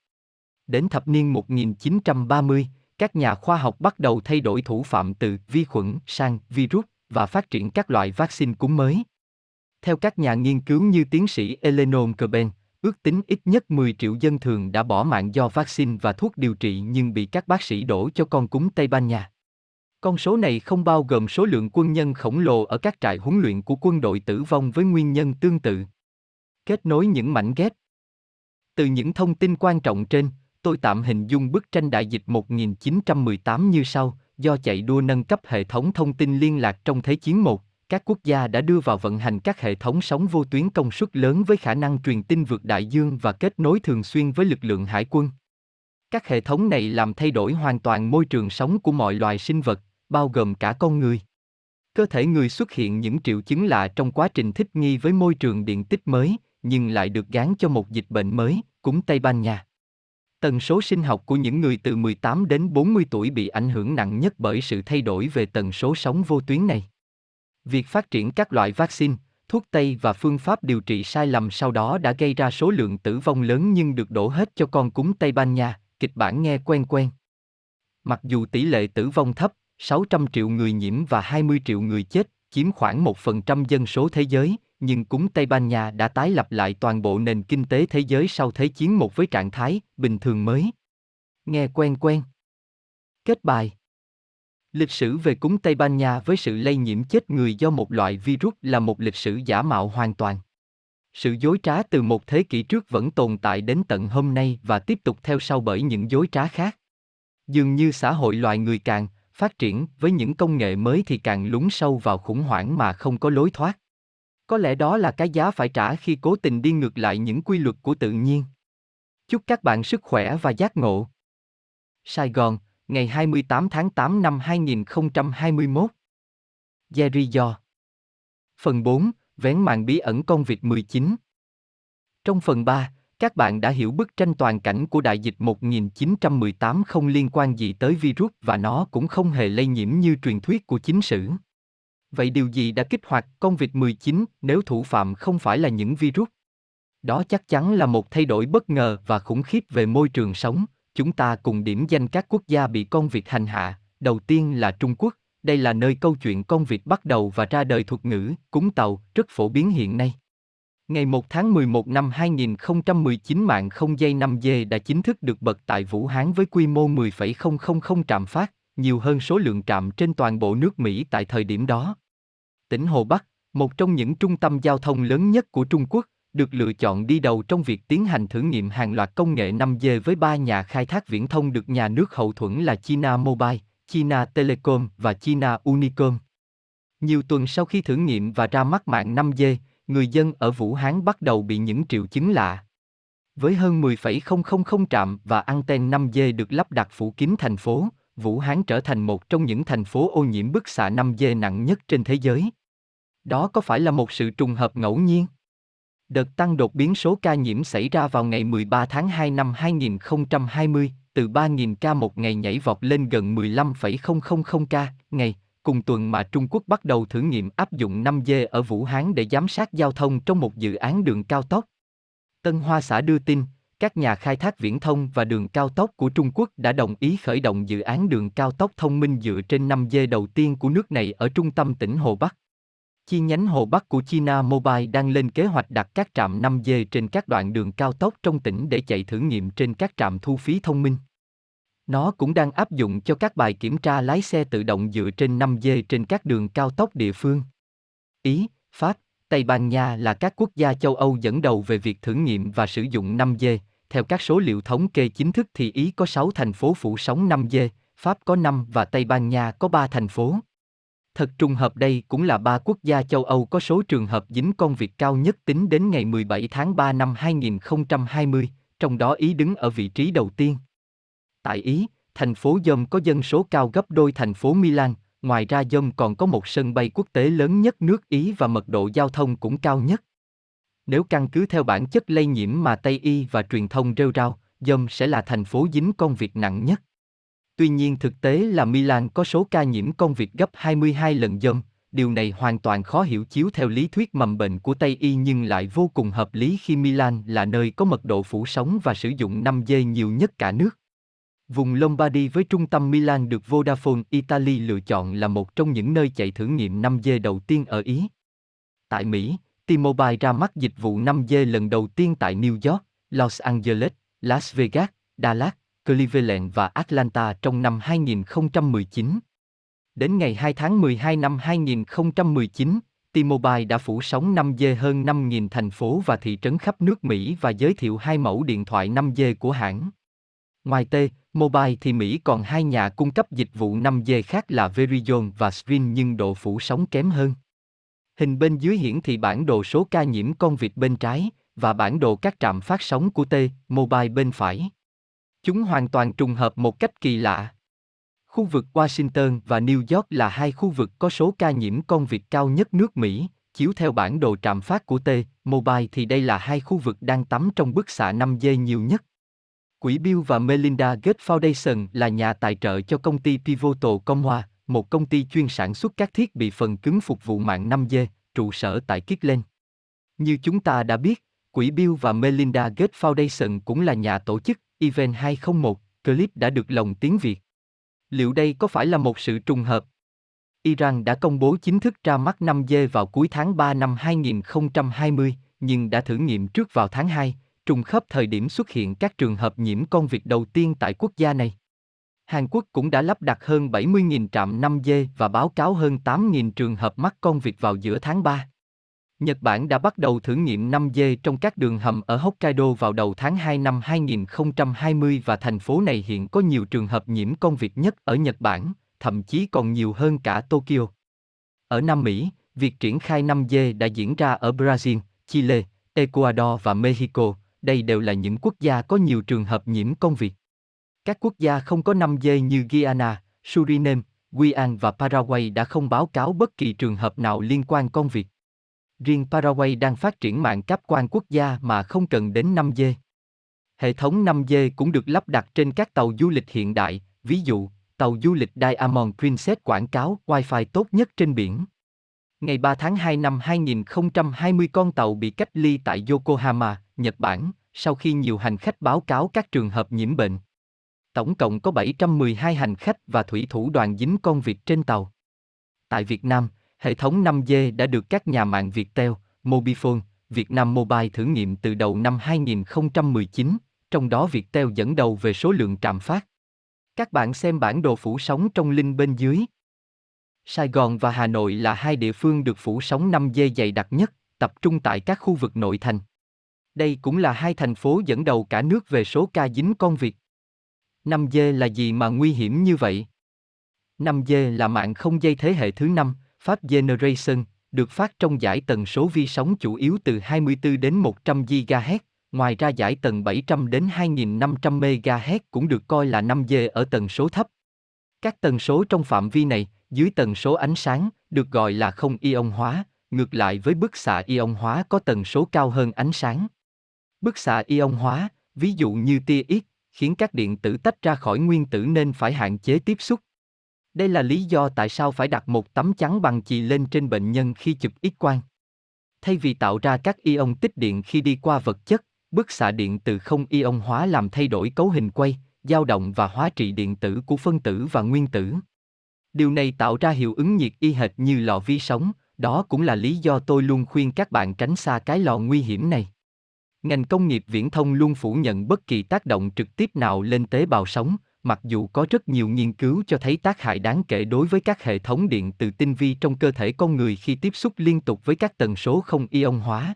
Đến thập niên 1930, các nhà khoa học bắt đầu thay đổi thủ phạm từ vi khuẩn sang virus và phát triển các loại vaccine cúm mới. Theo các nhà nghiên cứu như tiến sĩ Eleanor Kerben, ước tính ít nhất 10 triệu dân thường đã bỏ mạng do vaccine và thuốc điều trị nhưng bị các bác sĩ đổ cho con cúm Tây Ban Nha. Con số này không bao gồm số lượng quân nhân khổng lồ ở các trại huấn luyện của quân đội tử vong với nguyên nhân tương tự. Kết nối những mảnh ghép. Từ những thông tin quan trọng trên, tôi tạm hình dung bức tranh đại dịch 1918 như sau, do chạy đua nâng cấp hệ thống thông tin liên lạc trong Thế chiến 1, các quốc gia đã đưa vào vận hành các hệ thống sóng vô tuyến công suất lớn với khả năng truyền tin vượt đại dương và kết nối thường xuyên với lực lượng hải quân. Các hệ thống này làm thay đổi hoàn toàn môi trường sống của mọi loài sinh vật, bao gồm cả con người. Cơ thể người xuất hiện những triệu chứng lạ trong quá trình thích nghi với môi trường điện tích mới, nhưng lại được gán cho một dịch bệnh mới, cúm Tây Ban Nha. Tần số sinh học của những người từ 18 đến 40 tuổi bị ảnh hưởng nặng nhất bởi sự thay đổi về tần số sóng vô tuyến này. Việc phát triển các loại vaccine, thuốc Tây và phương pháp điều trị sai lầm sau đó đã gây ra số lượng tử vong lớn nhưng được đổ hết cho con cúm Tây Ban Nha, kịch bản nghe quen quen. Mặc dù tỷ lệ tử vong thấp, 600 triệu người nhiễm và 20 triệu người chết, chiếm khoảng 1% dân số thế giới, nhưng cúm Tây Ban Nha đã tái lập lại toàn bộ nền kinh tế thế giới sau Thế chiến một với trạng thái bình thường mới. Nghe quen quen. Kết bài Lịch sử về cúm Tây Ban Nha với sự lây nhiễm chết người do một loại virus là một lịch sử giả mạo hoàn toàn. Sự dối trá từ một thế kỷ trước vẫn tồn tại đến tận hôm nay và tiếp tục theo sau bởi những dối trá khác. Dường như xã hội loài người càng phát triển với những công nghệ mới thì càng lún sâu vào khủng hoảng mà không có lối thoát. Có lẽ đó là cái giá phải trả khi cố tình đi ngược lại những quy luật của tự nhiên. Chúc các bạn sức khỏe và giác ngộ. Sài Gòn, ngày 28 tháng 8 năm 2021. Jerry Do Phần 4, Vén màn bí ẩn con vịt 19 Trong phần 3, các bạn đã hiểu bức tranh toàn cảnh của đại dịch 1918 không liên quan gì tới virus và nó cũng không hề lây nhiễm như truyền thuyết của chính sử. Vậy điều gì đã kích hoạt con vịt 19 nếu thủ phạm không phải là những virus? Đó chắc chắn là một thay đổi bất ngờ và khủng khiếp về môi trường sống. Chúng ta cùng điểm danh các quốc gia bị con vịt hành hạ. Đầu tiên là Trung Quốc, đây là nơi câu chuyện con vịt bắt đầu và ra đời thuật ngữ, cúng tàu, rất phổ biến hiện nay. Ngày 1 tháng 11 năm 2019 mạng không dây 5G đã chính thức được bật tại Vũ Hán với quy mô 10,000 trạm phát, nhiều hơn số lượng trạm trên toàn bộ nước Mỹ tại thời điểm đó. Tỉnh Hồ Bắc, một trong những trung tâm giao thông lớn nhất của Trung Quốc, được lựa chọn đi đầu trong việc tiến hành thử nghiệm hàng loạt công nghệ 5G với ba nhà khai thác viễn thông được nhà nước hậu thuẫn là China Mobile, China Telecom và China Unicom. Nhiều tuần sau khi thử nghiệm và ra mắt mạng 5G, người dân ở Vũ Hán bắt đầu bị những triệu chứng lạ. Với hơn 10,000 trạm và anten 5G được lắp đặt phủ kín thành phố, Vũ Hán trở thành một trong những thành phố ô nhiễm bức xạ 5G nặng nhất trên thế giới. Đó có phải là một sự trùng hợp ngẫu nhiên? Đợt tăng đột biến số ca nhiễm xảy ra vào ngày 13 tháng 2 năm 2020, từ 3.000 ca một ngày nhảy vọt lên gần 15,000 ca ngày, cùng tuần mà Trung Quốc bắt đầu thử nghiệm áp dụng 5G ở Vũ Hán để giám sát giao thông trong một dự án đường cao tốc. Tân Hoa xã đưa tin, các nhà khai thác viễn thông và đường cao tốc của Trung Quốc đã đồng ý khởi động dự án đường cao tốc thông minh dựa trên 5G đầu tiên của nước này ở trung tâm tỉnh Hồ Bắc. Chi nhánh Hồ Bắc của China Mobile đang lên kế hoạch đặt các trạm 5G trên các đoạn đường cao tốc trong tỉnh để chạy thử nghiệm trên các trạm thu phí thông minh. Nó cũng đang áp dụng cho các bài kiểm tra lái xe tự động dựa trên 5G trên các đường cao tốc địa phương. Ý, Pháp, Tây Ban Nha là các quốc gia châu Âu dẫn đầu về việc thử nghiệm và sử dụng 5G. Theo các số liệu thống kê chính thức thì Ý có 6 thành phố phủ sóng 5G, Pháp có 5 và Tây Ban Nha có 3 thành phố. Thật trùng hợp đây cũng là ba quốc gia châu Âu có số trường hợp dính con việc cao nhất tính đến ngày 17 tháng 3 năm 2020, trong đó Ý đứng ở vị trí đầu tiên. Tại Ý, thành phố Dom có dân số cao gấp đôi thành phố Milan, ngoài ra Dom còn có một sân bay quốc tế lớn nhất nước Ý và mật độ giao thông cũng cao nhất. Nếu căn cứ theo bản chất lây nhiễm mà Tây Y và truyền thông rêu rao, Dom sẽ là thành phố dính công việc nặng nhất. Tuy nhiên thực tế là Milan có số ca nhiễm công việc gấp 22 lần Dom, điều này hoàn toàn khó hiểu chiếu theo lý thuyết mầm bệnh của Tây Y nhưng lại vô cùng hợp lý khi Milan là nơi có mật độ phủ sóng và sử dụng 5G nhiều nhất cả nước. Vùng Lombardy với trung tâm Milan được Vodafone Italy lựa chọn là một trong những nơi chạy thử nghiệm 5G đầu tiên ở Ý. Tại Mỹ, T-Mobile ra mắt dịch vụ 5G lần đầu tiên tại New York, Los Angeles, Las Vegas, Dallas, Cleveland và Atlanta trong năm 2019. Đến ngày 2 tháng 12 năm 2019, T-Mobile đã phủ sóng 5G hơn 5.000 thành phố và thị trấn khắp nước Mỹ và giới thiệu hai mẫu điện thoại 5G của hãng. Ngoài T, Mobile thì Mỹ còn hai nhà cung cấp dịch vụ 5G khác là Verizon và Sprint nhưng độ phủ sóng kém hơn. Hình bên dưới hiển thị bản đồ số ca nhiễm con vịt bên trái và bản đồ các trạm phát sóng của T, Mobile bên phải. Chúng hoàn toàn trùng hợp một cách kỳ lạ. Khu vực Washington và New York là hai khu vực có số ca nhiễm con vịt cao nhất nước Mỹ, chiếu theo bản đồ trạm phát của T, Mobile thì đây là hai khu vực đang tắm trong bức xạ 5G nhiều nhất. Quỹ Bill và Melinda Gates Foundation là nhà tài trợ cho công ty Pivotal Công Hoa, một công ty chuyên sản xuất các thiết bị phần cứng phục vụ mạng 5G, trụ sở tại Kirkland. Như chúng ta đã biết, Quỹ Bill và Melinda Gates Foundation cũng là nhà tổ chức Event 201, clip đã được lồng tiếng Việt. Liệu đây có phải là một sự trùng hợp? Iran đã công bố chính thức ra mắt 5G vào cuối tháng 3 năm 2020, nhưng đã thử nghiệm trước vào tháng 2, trùng khớp thời điểm xuất hiện các trường hợp nhiễm con vịt đầu tiên tại quốc gia này. Hàn Quốc cũng đã lắp đặt hơn 70.000 trạm 5G và báo cáo hơn 8.000 trường hợp mắc con vịt vào giữa tháng 3. Nhật Bản đã bắt đầu thử nghiệm 5G trong các đường hầm ở Hokkaido vào đầu tháng 2 năm 2020 và thành phố này hiện có nhiều trường hợp nhiễm con vịt nhất ở Nhật Bản, thậm chí còn nhiều hơn cả Tokyo. Ở Nam Mỹ, việc triển khai 5G đã diễn ra ở Brazil, Chile, Ecuador và Mexico, đây đều là những quốc gia có nhiều trường hợp nhiễm công việc. Các quốc gia không có 5G như Guyana, Suriname, Guyana và Paraguay đã không báo cáo bất kỳ trường hợp nào liên quan công việc. Riêng Paraguay đang phát triển mạng cáp quan quốc gia mà không cần đến 5G. Hệ thống 5G cũng được lắp đặt trên các tàu du lịch hiện đại, ví dụ, tàu du lịch Diamond Princess quảng cáo Wi-Fi tốt nhất trên biển. Ngày 3 tháng 2 năm 2020 con tàu bị cách ly tại Yokohama, Nhật Bản, sau khi nhiều hành khách báo cáo các trường hợp nhiễm bệnh. Tổng cộng có 712 hành khách và thủy thủ đoàn dính con vịt trên tàu. Tại Việt Nam, hệ thống 5G đã được các nhà mạng Viettel, Mobifone, Vietnam Mobile thử nghiệm từ đầu năm 2019, trong đó Viettel dẫn đầu về số lượng trạm phát. Các bạn xem bản đồ phủ sóng trong link bên dưới. Sài Gòn và Hà Nội là hai địa phương được phủ sóng 5G dày đặc nhất, tập trung tại các khu vực nội thành. Đây cũng là hai thành phố dẫn đầu cả nước về số ca dính con việc. 5G là gì mà nguy hiểm như vậy? 5G là mạng không dây thế hệ thứ 5, Fast Generation, được phát trong giải tần số vi sóng chủ yếu từ 24 đến 100 GHz, ngoài ra giải tần 700 đến 2500 MHz cũng được coi là 5G ở tần số thấp. Các tần số trong phạm vi này, dưới tần số ánh sáng, được gọi là không ion hóa, ngược lại với bức xạ ion hóa có tần số cao hơn ánh sáng. Bức xạ ion hóa, ví dụ như tia X, khiến các điện tử tách ra khỏi nguyên tử nên phải hạn chế tiếp xúc. Đây là lý do tại sao phải đặt một tấm chắn bằng chì lên trên bệnh nhân khi chụp X quang. Thay vì tạo ra các ion tích điện khi đi qua vật chất, bức xạ điện từ không ion hóa làm thay đổi cấu hình quay, dao động và hóa trị điện tử của phân tử và nguyên tử. Điều này tạo ra hiệu ứng nhiệt y hệt như lò vi sóng, đó cũng là lý do tôi luôn khuyên các bạn tránh xa cái lò nguy hiểm này. Ngành công nghiệp viễn thông luôn phủ nhận bất kỳ tác động trực tiếp nào lên tế bào sống, mặc dù có rất nhiều nghiên cứu cho thấy tác hại đáng kể đối với các hệ thống điện từ tinh vi trong cơ thể con người khi tiếp xúc liên tục với các tần số không ion hóa.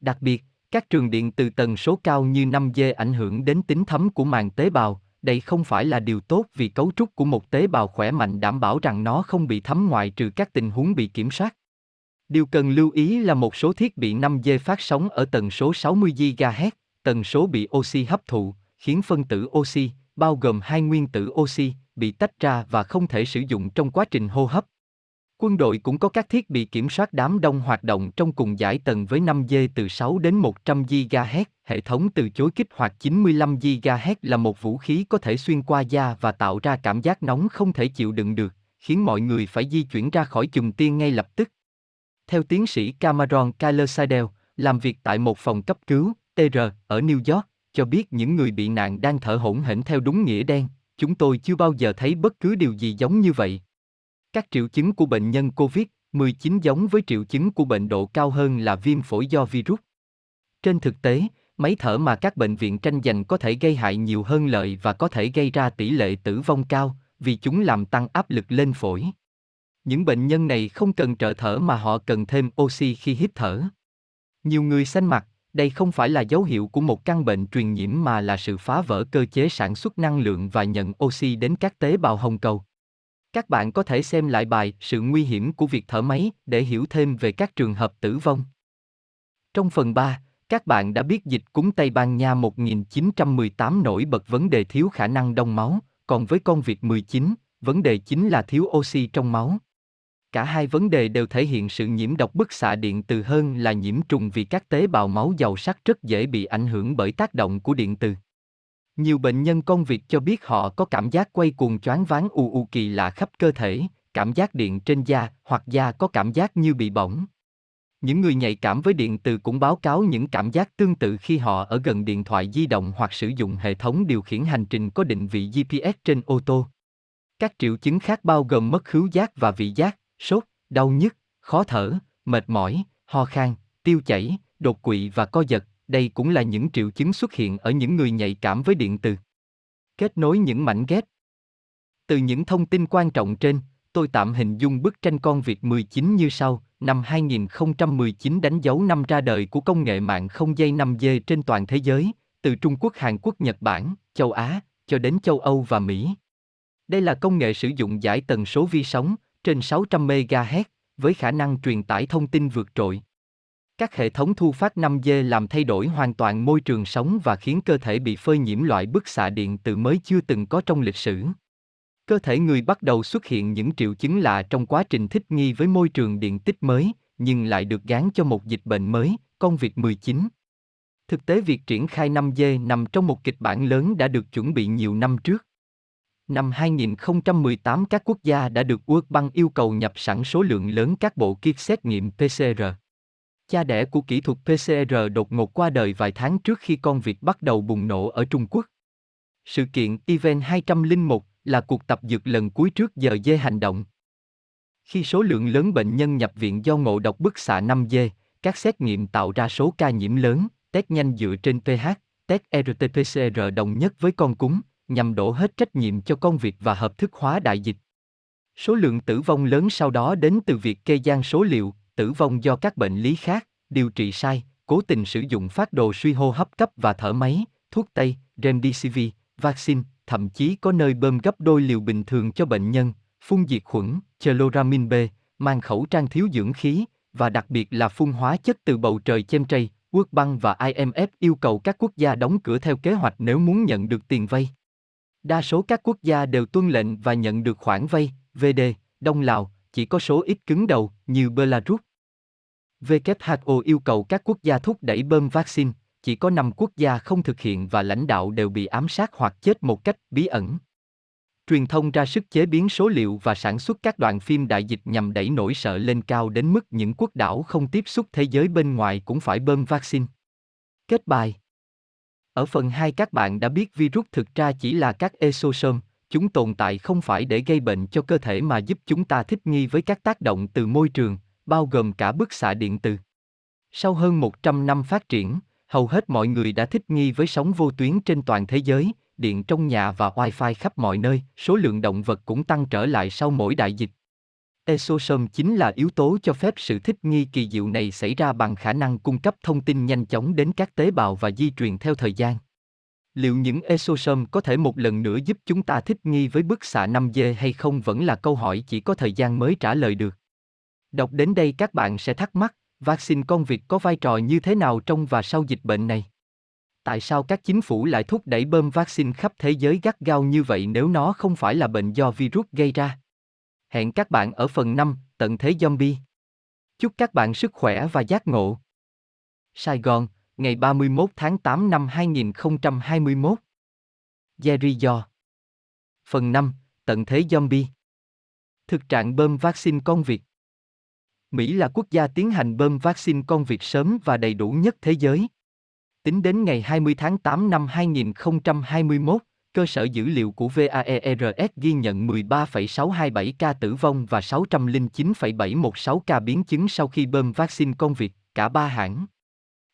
Đặc biệt, các trường điện từ tần số cao như 5G ảnh hưởng đến tính thấm của màng tế bào, đây không phải là điều tốt vì cấu trúc của một tế bào khỏe mạnh đảm bảo rằng nó không bị thấm ngoại trừ các tình huống bị kiểm soát. Điều cần lưu ý là một số thiết bị 5G phát sóng ở tần số 60 GHz, tần số bị oxy hấp thụ, khiến phân tử oxy, bao gồm hai nguyên tử oxy, bị tách ra và không thể sử dụng trong quá trình hô hấp. Quân đội cũng có các thiết bị kiểm soát đám đông hoạt động trong cùng giải tầng với 5G từ 6 đến 100 GHz, hệ thống từ chối kích hoạt 95 GHz là một vũ khí có thể xuyên qua da và tạo ra cảm giác nóng không thể chịu đựng được, khiến mọi người phải di chuyển ra khỏi chùm tiên ngay lập tức. Theo tiến sĩ Cameron Kyler làm việc tại một phòng cấp cứu, TR, ở New York, cho biết những người bị nạn đang thở hổn hển theo đúng nghĩa đen, chúng tôi chưa bao giờ thấy bất cứ điều gì giống như vậy. Các triệu chứng của bệnh nhân COVID-19 giống với triệu chứng của bệnh độ cao hơn là viêm phổi do virus. Trên thực tế, máy thở mà các bệnh viện tranh giành có thể gây hại nhiều hơn lợi và có thể gây ra tỷ lệ tử vong cao, vì chúng làm tăng áp lực lên phổi. Những bệnh nhân này không cần trợ thở mà họ cần thêm oxy khi hít thở. Nhiều người xanh mặt, đây không phải là dấu hiệu của một căn bệnh truyền nhiễm mà là sự phá vỡ cơ chế sản xuất năng lượng và nhận oxy đến các tế bào hồng cầu. Các bạn có thể xem lại bài Sự nguy hiểm của việc thở máy để hiểu thêm về các trường hợp tử vong. Trong phần 3, các bạn đã biết dịch cúm Tây Ban Nha 1918 nổi bật vấn đề thiếu khả năng đông máu, còn với con vịt 19, vấn đề chính là thiếu oxy trong máu. Cả hai vấn đề đều thể hiện sự nhiễm độc bức xạ điện từ hơn là nhiễm trùng vì các tế bào máu giàu sắt rất dễ bị ảnh hưởng bởi tác động của điện từ. Nhiều bệnh nhân công việc cho biết họ có cảm giác quay cuồng choáng váng u u kỳ lạ khắp cơ thể, cảm giác điện trên da hoặc da có cảm giác như bị bỏng. Những người nhạy cảm với điện từ cũng báo cáo những cảm giác tương tự khi họ ở gần điện thoại di động hoặc sử dụng hệ thống điều khiển hành trình có định vị GPS trên ô tô. Các triệu chứng khác bao gồm mất khứu giác và vị giác, sốt, đau nhức, khó thở, mệt mỏi, ho khan, tiêu chảy, đột quỵ và co giật. Đây cũng là những triệu chứng xuất hiện ở những người nhạy cảm với điện từ. Kết nối những mảnh ghép. Từ những thông tin quan trọng trên, tôi tạm hình dung bức tranh con Việt 19 như sau. Năm 2019 đánh dấu năm ra đời của công nghệ mạng không dây 5G trên toàn thế giới, từ Trung Quốc, Hàn Quốc, Nhật Bản, châu Á, cho đến châu Âu và Mỹ. Đây là công nghệ sử dụng giải tần số vi sóng trên 600 MHz với khả năng truyền tải thông tin vượt trội. Các hệ thống thu phát 5G làm thay đổi hoàn toàn môi trường sống và khiến cơ thể bị phơi nhiễm loại bức xạ điện từ mới chưa từng có trong lịch sử. Cơ thể người bắt đầu xuất hiện những triệu chứng lạ trong quá trình thích nghi với môi trường điện tích mới, nhưng lại được gán cho một dịch bệnh mới, con việc 19. Thực tế việc triển khai 5G nằm trong một kịch bản lớn đã được chuẩn bị nhiều năm trước. Năm 2018 các quốc gia đã được World Bank yêu cầu nhập sẵn số lượng lớn các bộ kit xét nghiệm PCR. Cha đẻ của kỹ thuật PCR đột ngột qua đời vài tháng trước khi con vịt bắt đầu bùng nổ ở Trung Quốc. Sự kiện Event 201 là cuộc tập dượt lần cuối trước giờ dê hành động. Khi số lượng lớn bệnh nhân nhập viện do ngộ độc bức xạ 5 dê, các xét nghiệm tạo ra số ca nhiễm lớn, test nhanh dựa trên pH, test e RT-PCR đồng nhất với con cúng, nhằm đổ hết trách nhiệm cho công việc và hợp thức hóa đại dịch. Số lượng tử vong lớn sau đó đến từ việc kê gian số liệu, tử vong do các bệnh lý khác, điều trị sai, cố tình sử dụng phát đồ suy hô hấp cấp và thở máy, thuốc tây, remdesivir, vaccine, thậm chí có nơi bơm gấp đôi liều bình thường cho bệnh nhân, phun diệt khuẩn, chloramin B, mang khẩu trang thiếu dưỡng khí, và đặc biệt là phun hóa chất từ bầu trời chemtray, World Bank và IMF yêu cầu các quốc gia đóng cửa theo kế hoạch nếu muốn nhận được tiền vay. Đa số các quốc gia đều tuân lệnh và nhận được khoản vay, VD, Đông Lào, chỉ có số ít cứng đầu, như Belarus. WHO yêu cầu các quốc gia thúc đẩy bơm vaccine, chỉ có 5 quốc gia không thực hiện và lãnh đạo đều bị ám sát hoặc chết một cách bí ẩn. Truyền thông ra sức chế biến số liệu và sản xuất các đoạn phim đại dịch nhằm đẩy nỗi sợ lên cao đến mức những quốc đảo không tiếp xúc thế giới bên ngoài cũng phải bơm vaccine. Kết bài Ở phần 2 các bạn đã biết virus thực ra chỉ là các exosome, chúng tồn tại không phải để gây bệnh cho cơ thể mà giúp chúng ta thích nghi với các tác động từ môi trường, bao gồm cả bức xạ điện từ. Sau hơn 100 năm phát triển, hầu hết mọi người đã thích nghi với sóng vô tuyến trên toàn thế giới, điện trong nhà và Wi-Fi khắp mọi nơi, số lượng động vật cũng tăng trở lại sau mỗi đại dịch. Exosome chính là yếu tố cho phép sự thích nghi kỳ diệu này xảy ra bằng khả năng cung cấp thông tin nhanh chóng đến các tế bào và di truyền theo thời gian. Liệu những exosome có thể một lần nữa giúp chúng ta thích nghi với bức xạ 5G hay không vẫn là câu hỏi chỉ có thời gian mới trả lời được. Đọc đến đây các bạn sẽ thắc mắc, vaccine con Việt có vai trò như thế nào trong và sau dịch bệnh này? Tại sao các chính phủ lại thúc đẩy bơm vaccine khắp thế giới gắt gao như vậy nếu nó không phải là bệnh do virus gây ra? Hẹn các bạn ở phần 5, tận thế zombie. Chúc các bạn sức khỏe và giác ngộ. Sài Gòn, ngày 31 tháng 8 năm 2021. Jerry Do. Phần 5, tận thế zombie. Thực trạng bơm vaccine con Việt. Mỹ là quốc gia tiến hành bơm vaccine con vịt sớm và đầy đủ nhất thế giới. Tính đến ngày 20 tháng 8 năm 2021, cơ sở dữ liệu của VAERS ghi nhận 13,627 ca tử vong và 609,716 ca biến chứng sau khi bơm vaccine con vịt, cả ba hãng.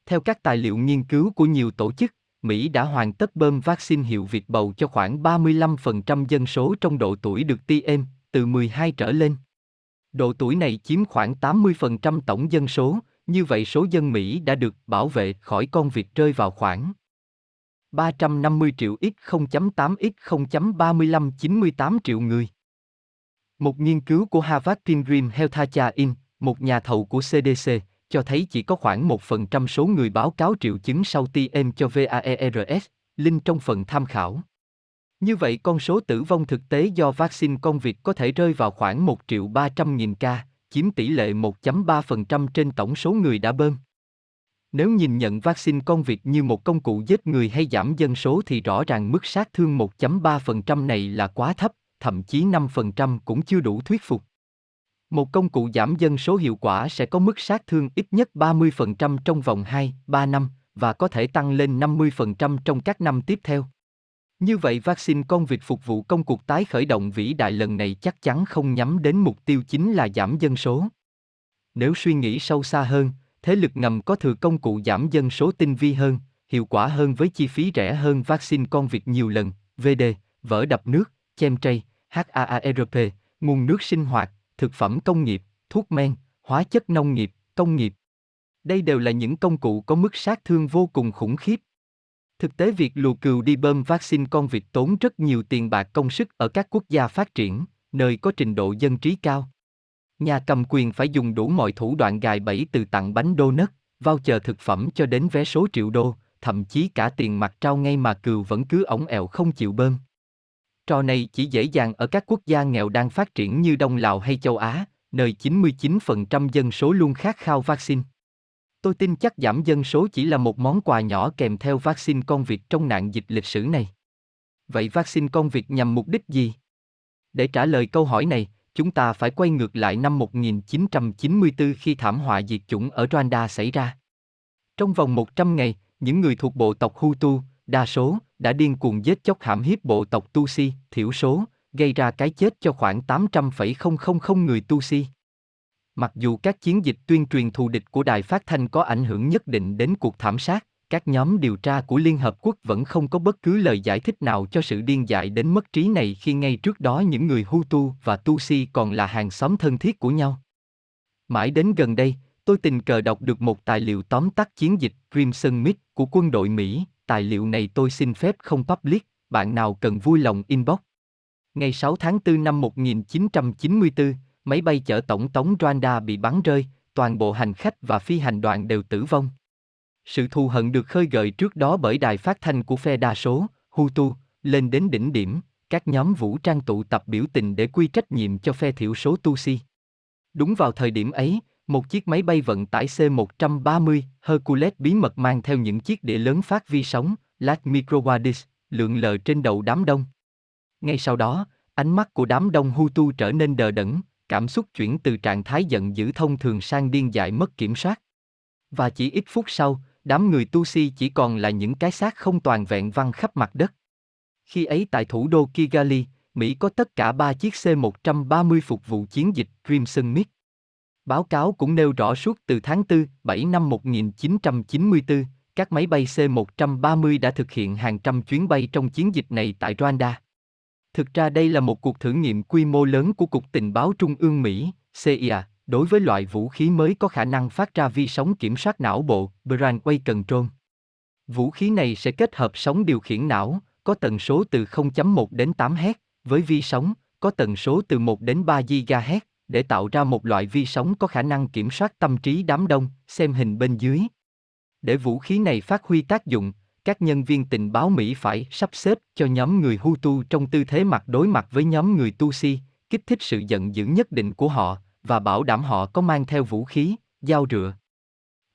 Theo các tài liệu nghiên cứu của nhiều tổ chức, Mỹ đã hoàn tất bơm vaccine hiệu Việt bầu cho khoảng 35% dân số trong độ tuổi được tiêm, từ 12 trở lên. Độ tuổi này chiếm khoảng 80% tổng dân số, như vậy số dân Mỹ đã được bảo vệ khỏi con việc rơi vào khoảng 350 triệu x 0.8 x 0.35 98 triệu người. Một nghiên cứu của Harvard Pilgrim Healthcare In, một nhà thầu của CDC, cho thấy chỉ có khoảng 1% số người báo cáo triệu chứng sau tiêm cho VAERS, link trong phần tham khảo. Như vậy con số tử vong thực tế do vaccine công việc có thể rơi vào khoảng 1 triệu 300 nghìn ca, chiếm tỷ lệ 1.3% trên tổng số người đã bơm. Nếu nhìn nhận vaccine công việc như một công cụ giết người hay giảm dân số thì rõ ràng mức sát thương 1.3% này là quá thấp, thậm chí 5% cũng chưa đủ thuyết phục. Một công cụ giảm dân số hiệu quả sẽ có mức sát thương ít nhất 30% trong vòng 2, 3 năm và có thể tăng lên 50% trong các năm tiếp theo. Như vậy vaccine con vịt phục vụ công cuộc tái khởi động vĩ đại lần này chắc chắn không nhắm đến mục tiêu chính là giảm dân số. Nếu suy nghĩ sâu xa hơn, thế lực ngầm có thừa công cụ giảm dân số tinh vi hơn, hiệu quả hơn với chi phí rẻ hơn vaccine con vịt nhiều lần, VD, vỡ đập nước, chem tray, HAARP, nguồn nước sinh hoạt, thực phẩm công nghiệp, thuốc men, hóa chất nông nghiệp, công nghiệp. Đây đều là những công cụ có mức sát thương vô cùng khủng khiếp. Thực tế việc lùa cừu đi bơm vaccine con vịt tốn rất nhiều tiền bạc công sức ở các quốc gia phát triển, nơi có trình độ dân trí cao. Nhà cầm quyền phải dùng đủ mọi thủ đoạn gài bẫy từ tặng bánh đô nất, chờ thực phẩm cho đến vé số triệu đô, thậm chí cả tiền mặt trao ngay mà cừu vẫn cứ ổng ẹo không chịu bơm. Trò này chỉ dễ dàng ở các quốc gia nghèo đang phát triển như Đông Lào hay châu Á, nơi 99% dân số luôn khát khao vaccine. Tôi tin chắc giảm dân số chỉ là một món quà nhỏ kèm theo vaccine con vịt trong nạn dịch lịch sử này. Vậy vaccine con vịt nhằm mục đích gì? Để trả lời câu hỏi này, chúng ta phải quay ngược lại năm 1994 khi thảm họa diệt chủng ở Rwanda xảy ra. Trong vòng 100 ngày, những người thuộc bộ tộc Hutu, đa số, đã điên cuồng giết chóc hãm hiếp bộ tộc Tutsi, thiểu số, gây ra cái chết cho khoảng 800,000 người Tutsi. Mặc dù các chiến dịch tuyên truyền thù địch của đài phát thanh có ảnh hưởng nhất định đến cuộc thảm sát, các nhóm điều tra của Liên Hợp Quốc vẫn không có bất cứ lời giải thích nào cho sự điên dại đến mất trí này khi ngay trước đó những người Hutu và Tutsi còn là hàng xóm thân thiết của nhau. Mãi đến gần đây, tôi tình cờ đọc được một tài liệu tóm tắt chiến dịch Crimson Mist của quân đội Mỹ, tài liệu này tôi xin phép không public, bạn nào cần vui lòng inbox. Ngày 6 tháng 4 năm 1994, máy bay chở tổng thống Rwanda bị bắn rơi, toàn bộ hành khách và phi hành đoàn đều tử vong. Sự thù hận được khơi gợi trước đó bởi đài phát thanh của phe đa số, Hutu, lên đến đỉnh điểm, các nhóm vũ trang tụ tập biểu tình để quy trách nhiệm cho phe thiểu số Tutsi. Đúng vào thời điểm ấy, một chiếc máy bay vận tải C-130 Hercules bí mật mang theo những chiếc đĩa lớn phát vi sóng, las Microwadis, lượn lờ trên đầu đám đông. Ngay sau đó, ánh mắt của đám đông Hutu trở nên đờ đẫn, cảm xúc chuyển từ trạng thái giận dữ thông thường sang điên dại mất kiểm soát. Và chỉ ít phút sau, đám người Tu Si chỉ còn là những cái xác không toàn vẹn văng khắp mặt đất. Khi ấy tại thủ đô Kigali, Mỹ có tất cả ba chiếc C-130 phục vụ chiến dịch Crimson Mist. Báo cáo cũng nêu rõ suốt từ tháng 4, 7 năm 1994, các máy bay C-130 đã thực hiện hàng trăm chuyến bay trong chiến dịch này tại Rwanda. Thực ra đây là một cuộc thử nghiệm quy mô lớn của Cục Tình báo Trung ương Mỹ, CIA, đối với loại vũ khí mới có khả năng phát ra vi sóng kiểm soát não bộ, Brainwave Control. Vũ khí này sẽ kết hợp sóng điều khiển não, có tần số từ 0.1 đến 8 Hz, với vi sóng, có tần số từ 1 đến 3 GHz, để tạo ra một loại vi sóng có khả năng kiểm soát tâm trí đám đông, xem hình bên dưới. Để vũ khí này phát huy tác dụng, các nhân viên tình báo Mỹ phải sắp xếp cho nhóm người Hutu trong tư thế mặt đối mặt với nhóm người Tutsi, kích thích sự giận dữ nhất định của họ và bảo đảm họ có mang theo vũ khí, dao rựa.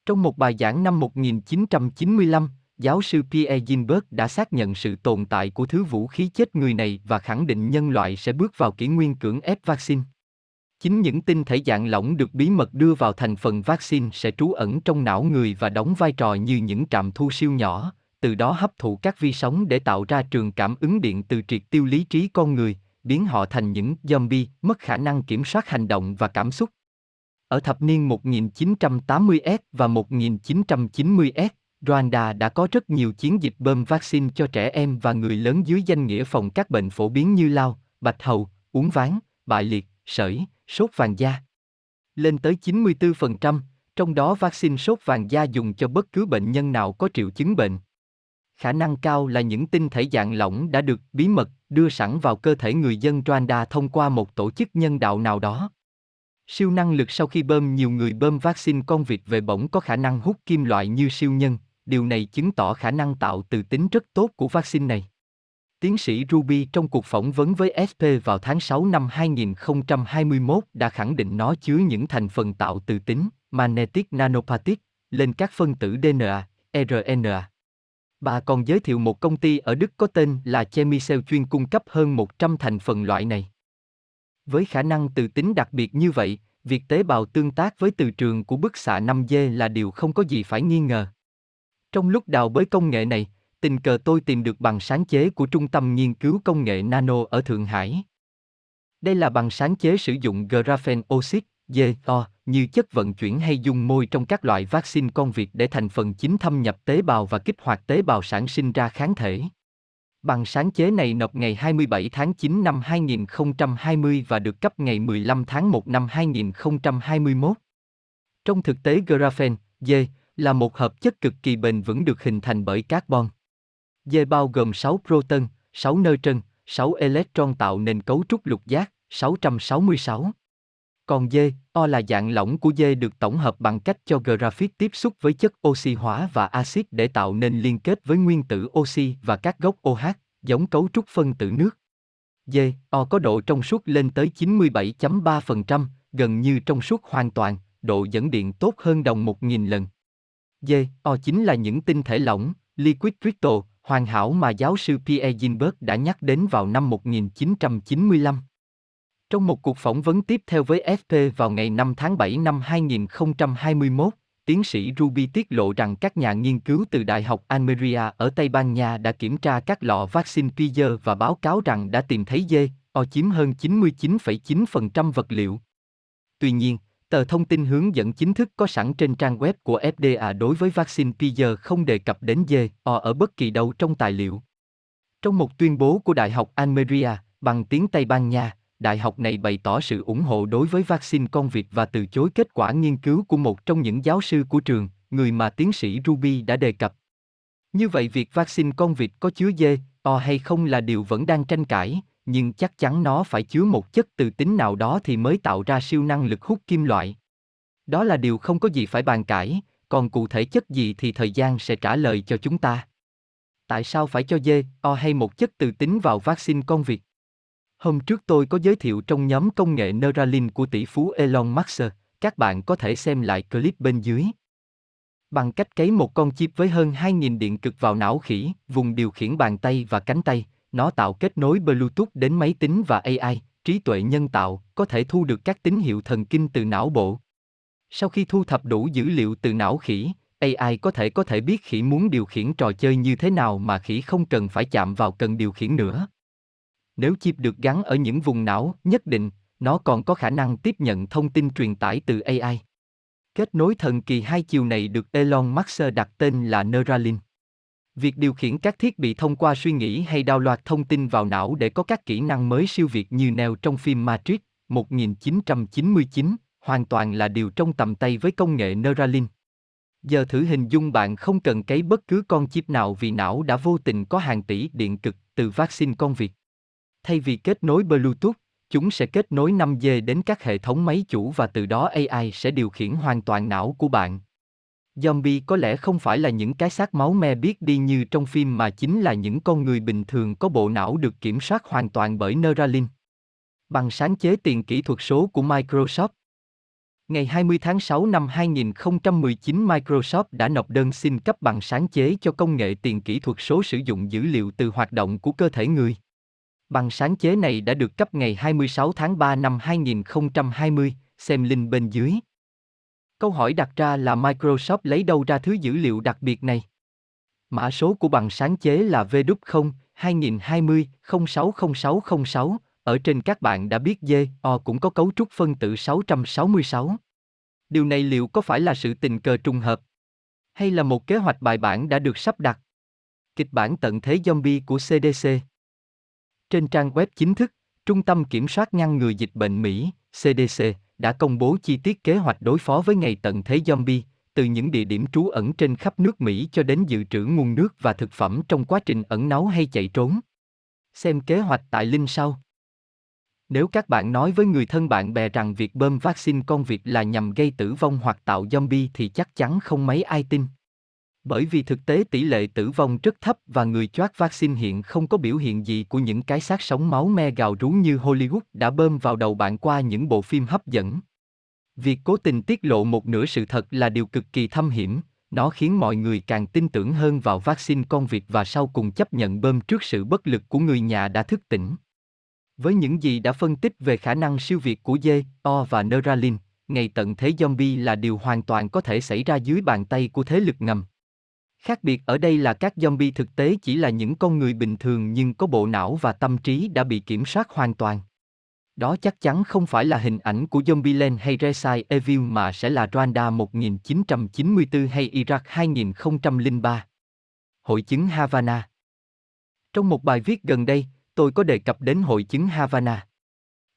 Trong một bài giảng năm 1995, giáo sư Pierre Ginberg đã xác nhận sự tồn tại của thứ vũ khí chết người này và khẳng định nhân loại sẽ bước vào kỷ nguyên cưỡng ép vaccine. Chính những tinh thể dạng lỏng được bí mật đưa vào thành phần vaccine sẽ trú ẩn trong não người và đóng vai trò như những trạm thu siêu nhỏ, từ đó hấp thụ các vi sóng để tạo ra trường cảm ứng điện từ triệt tiêu lý trí con người, biến họ thành những zombie mất khả năng kiểm soát hành động và cảm xúc. Ở thập niên 1980S và 1990S, Rwanda đã có rất nhiều chiến dịch bơm vaccine cho trẻ em và người lớn dưới danh nghĩa phòng các bệnh phổ biến như lao, bạch hầu, uống ván, bại liệt, sởi, sốt vàng da. Lên tới 94%, trong đó vaccine sốt vàng da dùng cho bất cứ bệnh nhân nào có triệu chứng bệnh. Khả năng cao là những tinh thể dạng lỏng đã được bí mật đưa sẵn vào cơ thể người dân Rwanda thông qua một tổ chức nhân đạo nào đó. Siêu năng lực sau khi bơm nhiều người bơm vaccine con vịt về bổng có khả năng hút kim loại như siêu nhân, điều này chứng tỏ khả năng tạo từ tính rất tốt của vaccine này. Tiến sĩ Ruby trong cuộc phỏng vấn với SP vào tháng 6 năm 2021 đã khẳng định nó chứa những thành phần tạo từ tính, magnetic nanoparticle lên các phân tử DNA, RNA. Bà còn giới thiệu một công ty ở Đức có tên là Chemisel chuyên cung cấp hơn 100 thành phần loại này. Với khả năng từ tính đặc biệt như vậy, việc tế bào tương tác với từ trường của bức xạ 5G là điều không có gì phải nghi ngờ. Trong lúc đào bới công nghệ này, tình cờ tôi tìm được bằng sáng chế của Trung tâm Nghiên cứu Công nghệ Nano ở Thượng Hải. Đây là bằng sáng chế sử dụng graphene oxide, GO, như chất vận chuyển hay dung môi trong các loại vaccine con Việt để thành phần chính thâm nhập tế bào và kích hoạt tế bào sản sinh ra kháng thể. Bằng sáng chế này nộp ngày 27 tháng 9 năm 2020 và được cấp ngày 15 tháng 1 năm 2021. Trong thực tế graphene, D, là một hợp chất cực kỳ bền vững được hình thành bởi carbon. D bao gồm 6 proton, 6 neutron, 6 electron tạo nên cấu trúc lục giác 666. Còn D, O là dạng lỏng của D được tổng hợp bằng cách cho graphit tiếp xúc với chất oxy hóa và axit để tạo nên liên kết với nguyên tử oxy và các gốc OH, giống cấu trúc phân tử nước. D, O có độ trong suốt lên tới 97.3%, gần như trong suốt hoàn toàn, độ dẫn điện tốt hơn đồng 1.000 lần. D, O chính là những tinh thể lỏng, liquid crystal, hoàn hảo mà giáo sư Pierre Ginberg đã nhắc đến vào năm 1995. Trong một cuộc phỏng vấn tiếp theo với FP vào ngày 5 tháng 7 năm 2021, tiến sĩ Ruby tiết lộ rằng các nhà nghiên cứu từ Đại học Almeria ở Tây Ban Nha đã kiểm tra các lọ vaccine Pfizer và báo cáo rằng đã tìm thấy dê, o chiếm hơn 99,9% vật liệu. Tuy nhiên, tờ thông tin hướng dẫn chính thức có sẵn trên trang web của FDA đối với vaccine Pfizer không đề cập đến dê, o ở bất kỳ đâu trong tài liệu. Trong một tuyên bố của Đại học Almeria, bằng tiếng Tây Ban Nha, đại học này bày tỏ sự ủng hộ đối với vaccine con vịt và từ chối kết quả nghiên cứu của một trong những giáo sư của trường, người mà tiến sĩ Ruby đã đề cập. Như vậy việc vaccine con vịt có chứa dê, o hay không là điều vẫn đang tranh cãi, nhưng chắc chắn nó phải chứa một chất từ tính nào đó thì mới tạo ra siêu năng lực hút kim loại. Đó là điều không có gì phải bàn cãi, còn cụ thể chất gì thì thời gian sẽ trả lời cho chúng ta. Tại sao phải cho dê, o hay một chất từ tính vào vaccine con vịt? Hôm trước tôi có giới thiệu trong nhóm công nghệ Neuralink của tỷ phú Elon Musk, các bạn có thể xem lại clip bên dưới. Bằng cách cấy một con chip với hơn 2.000 điện cực vào não khỉ, vùng điều khiển bàn tay và cánh tay, nó tạo kết nối Bluetooth đến máy tính và AI, trí tuệ nhân tạo, có thể thu được các tín hiệu thần kinh từ não bộ. Sau khi thu thập đủ dữ liệu từ não khỉ, AI có thể có thể biết khỉ muốn điều khiển trò chơi như thế nào mà khỉ không cần phải chạm vào cần điều khiển nữa. Nếu chip được gắn ở những vùng não nhất định, nó còn có khả năng tiếp nhận thông tin truyền tải từ AI. Kết nối thần kỳ hai chiều này được Elon Musk đặt tên là Neuralink. Việc điều khiển các thiết bị thông qua suy nghĩ hay đào loạt thông tin vào não để có các kỹ năng mới siêu việt như neo trong phim Matrix 1999, hoàn toàn là điều trong tầm tay với công nghệ Neuralink. Giờ thử hình dung bạn không cần cấy bất cứ con chip nào vì não đã vô tình có hàng tỷ điện cực từ vaccine con việc. Thay vì kết nối Bluetooth, chúng sẽ kết nối 5G đến các hệ thống máy chủ và từ đó AI sẽ điều khiển hoàn toàn não của bạn. Zombie có lẽ không phải là những cái xác máu me biết đi như trong phim mà chính là những con người bình thường có bộ não được kiểm soát hoàn toàn bởi Neuralink. Bằng sáng chế tiền kỹ thuật số của Microsoft. Ngày 20 tháng 6 năm 2019 Microsoft đã nộp đơn xin cấp bằng sáng chế cho công nghệ tiền kỹ thuật số sử dụng dữ liệu từ hoạt động của cơ thể người. Bằng sáng chế này đã được cấp ngày 26 tháng 3 năm 2020, xem link bên dưới. Câu hỏi đặt ra là Microsoft lấy đâu ra thứ dữ liệu đặc biệt này? Mã số của bằng sáng chế là V0 2020 060606, ở trên các bạn đã biết dê O cũng có cấu trúc phân tử 666. Điều này liệu có phải là sự tình cờ trùng hợp? Hay là một kế hoạch bài bản đã được sắp đặt? Kịch bản tận thế zombie của CDC trên trang web chính thức, Trung tâm Kiểm soát ngăn ngừa dịch bệnh Mỹ, CDC, đã công bố chi tiết kế hoạch đối phó với ngày tận thế zombie, từ những địa điểm trú ẩn trên khắp nước Mỹ cho đến dự trữ nguồn nước và thực phẩm trong quá trình ẩn náu hay chạy trốn. Xem kế hoạch tại link sau. Nếu các bạn nói với người thân bạn bè rằng việc bơm vaccine con vịt là nhằm gây tử vong hoặc tạo zombie thì chắc chắn không mấy ai tin. Bởi vì thực tế tỷ lệ tử vong rất thấp và người choát vaccine hiện không có biểu hiện gì của những cái xác sống máu me gào rú như Hollywood đã bơm vào đầu bạn qua những bộ phim hấp dẫn. Việc cố tình tiết lộ một nửa sự thật là điều cực kỳ thâm hiểm, nó khiến mọi người càng tin tưởng hơn vào vaccine con việc và sau cùng chấp nhận bơm trước sự bất lực của người nhà đã thức tỉnh. Với những gì đã phân tích về khả năng siêu việt của dê, O và Neuralink, ngày tận thế zombie là điều hoàn toàn có thể xảy ra dưới bàn tay của thế lực ngầm. Khác biệt ở đây là các zombie thực tế chỉ là những con người bình thường nhưng có bộ não và tâm trí đã bị kiểm soát hoàn toàn. Đó chắc chắn không phải là hình ảnh của Zombieland hay Resident Evil mà sẽ là Rwanda 1994 hay Iraq 2003. Hội chứng Havana Trong một bài viết gần đây, tôi có đề cập đến hội chứng Havana.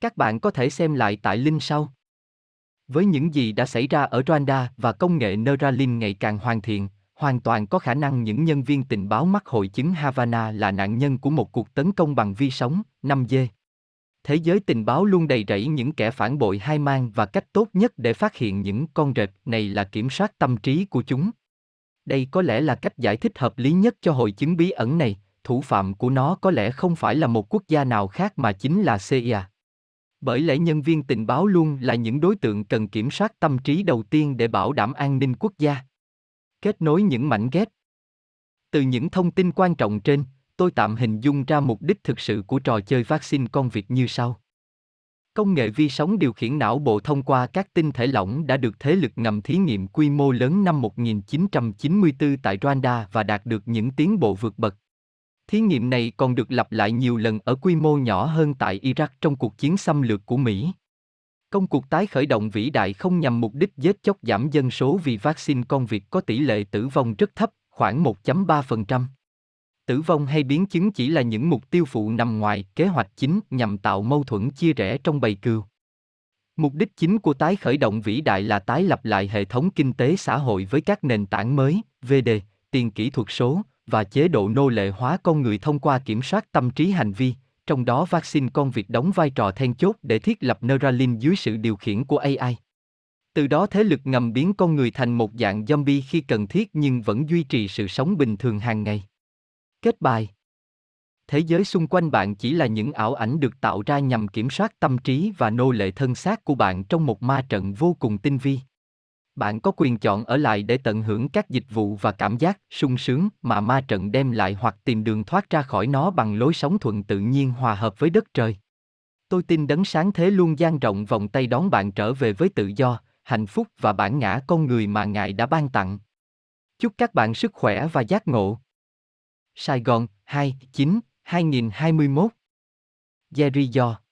Các bạn có thể xem lại tại link sau. Với những gì đã xảy ra ở Rwanda và công nghệ Neuralink ngày càng hoàn thiện, hoàn toàn có khả năng những nhân viên tình báo mắc hội chứng Havana là nạn nhân của một cuộc tấn công bằng vi sóng, 5G. Thế giới tình báo luôn đầy rẫy những kẻ phản bội hai mang và cách tốt nhất để phát hiện những con rệp này là kiểm soát tâm trí của chúng. Đây có lẽ là cách giải thích hợp lý nhất cho hội chứng bí ẩn này, thủ phạm của nó có lẽ không phải là một quốc gia nào khác mà chính là CIA. Bởi lẽ nhân viên tình báo luôn là những đối tượng cần kiểm soát tâm trí đầu tiên để bảo đảm an ninh quốc gia. Kết nối những mảnh ghép. Từ những thông tin quan trọng trên, tôi tạm hình dung ra mục đích thực sự của trò chơi vaccine con vịt như sau. Công nghệ vi sóng điều khiển não bộ thông qua các tinh thể lỏng đã được thế lực ngầm thí nghiệm quy mô lớn năm 1994 tại Rwanda và đạt được những tiến bộ vượt bậc. Thí nghiệm này còn được lặp lại nhiều lần ở quy mô nhỏ hơn tại Iraq trong cuộc chiến xâm lược của Mỹ. Công cuộc tái khởi động vĩ đại không nhằm mục đích giết chóc giảm dân số vì vaccine con vịt có tỷ lệ tử vong rất thấp, khoảng 1.3%. Tử vong hay biến chứng chỉ là những mục tiêu phụ nằm ngoài kế hoạch chính nhằm tạo mâu thuẫn chia rẽ trong bầy cừu. Mục đích chính của tái khởi động vĩ đại là tái lập lại hệ thống kinh tế xã hội với các nền tảng mới, VD, tiền kỹ thuật số, và chế độ nô lệ hóa con người thông qua kiểm soát tâm trí hành vi, trong đó vaccine con vịt đóng vai trò then chốt để thiết lập Neuralink dưới sự điều khiển của AI. Từ đó thế lực ngầm biến con người thành một dạng zombie khi cần thiết nhưng vẫn duy trì sự sống bình thường hàng ngày. Kết bài Thế giới xung quanh bạn chỉ là những ảo ảnh được tạo ra nhằm kiểm soát tâm trí và nô lệ thân xác của bạn trong một ma trận vô cùng tinh vi bạn có quyền chọn ở lại để tận hưởng các dịch vụ và cảm giác sung sướng mà ma trận đem lại hoặc tìm đường thoát ra khỏi nó bằng lối sống thuận tự nhiên hòa hợp với đất trời. Tôi tin đấng sáng thế luôn dang rộng vòng tay đón bạn trở về với tự do, hạnh phúc và bản ngã con người mà Ngài đã ban tặng. Chúc các bạn sức khỏe và giác ngộ. Sài Gòn, 2, 9, 2021 Jerry Do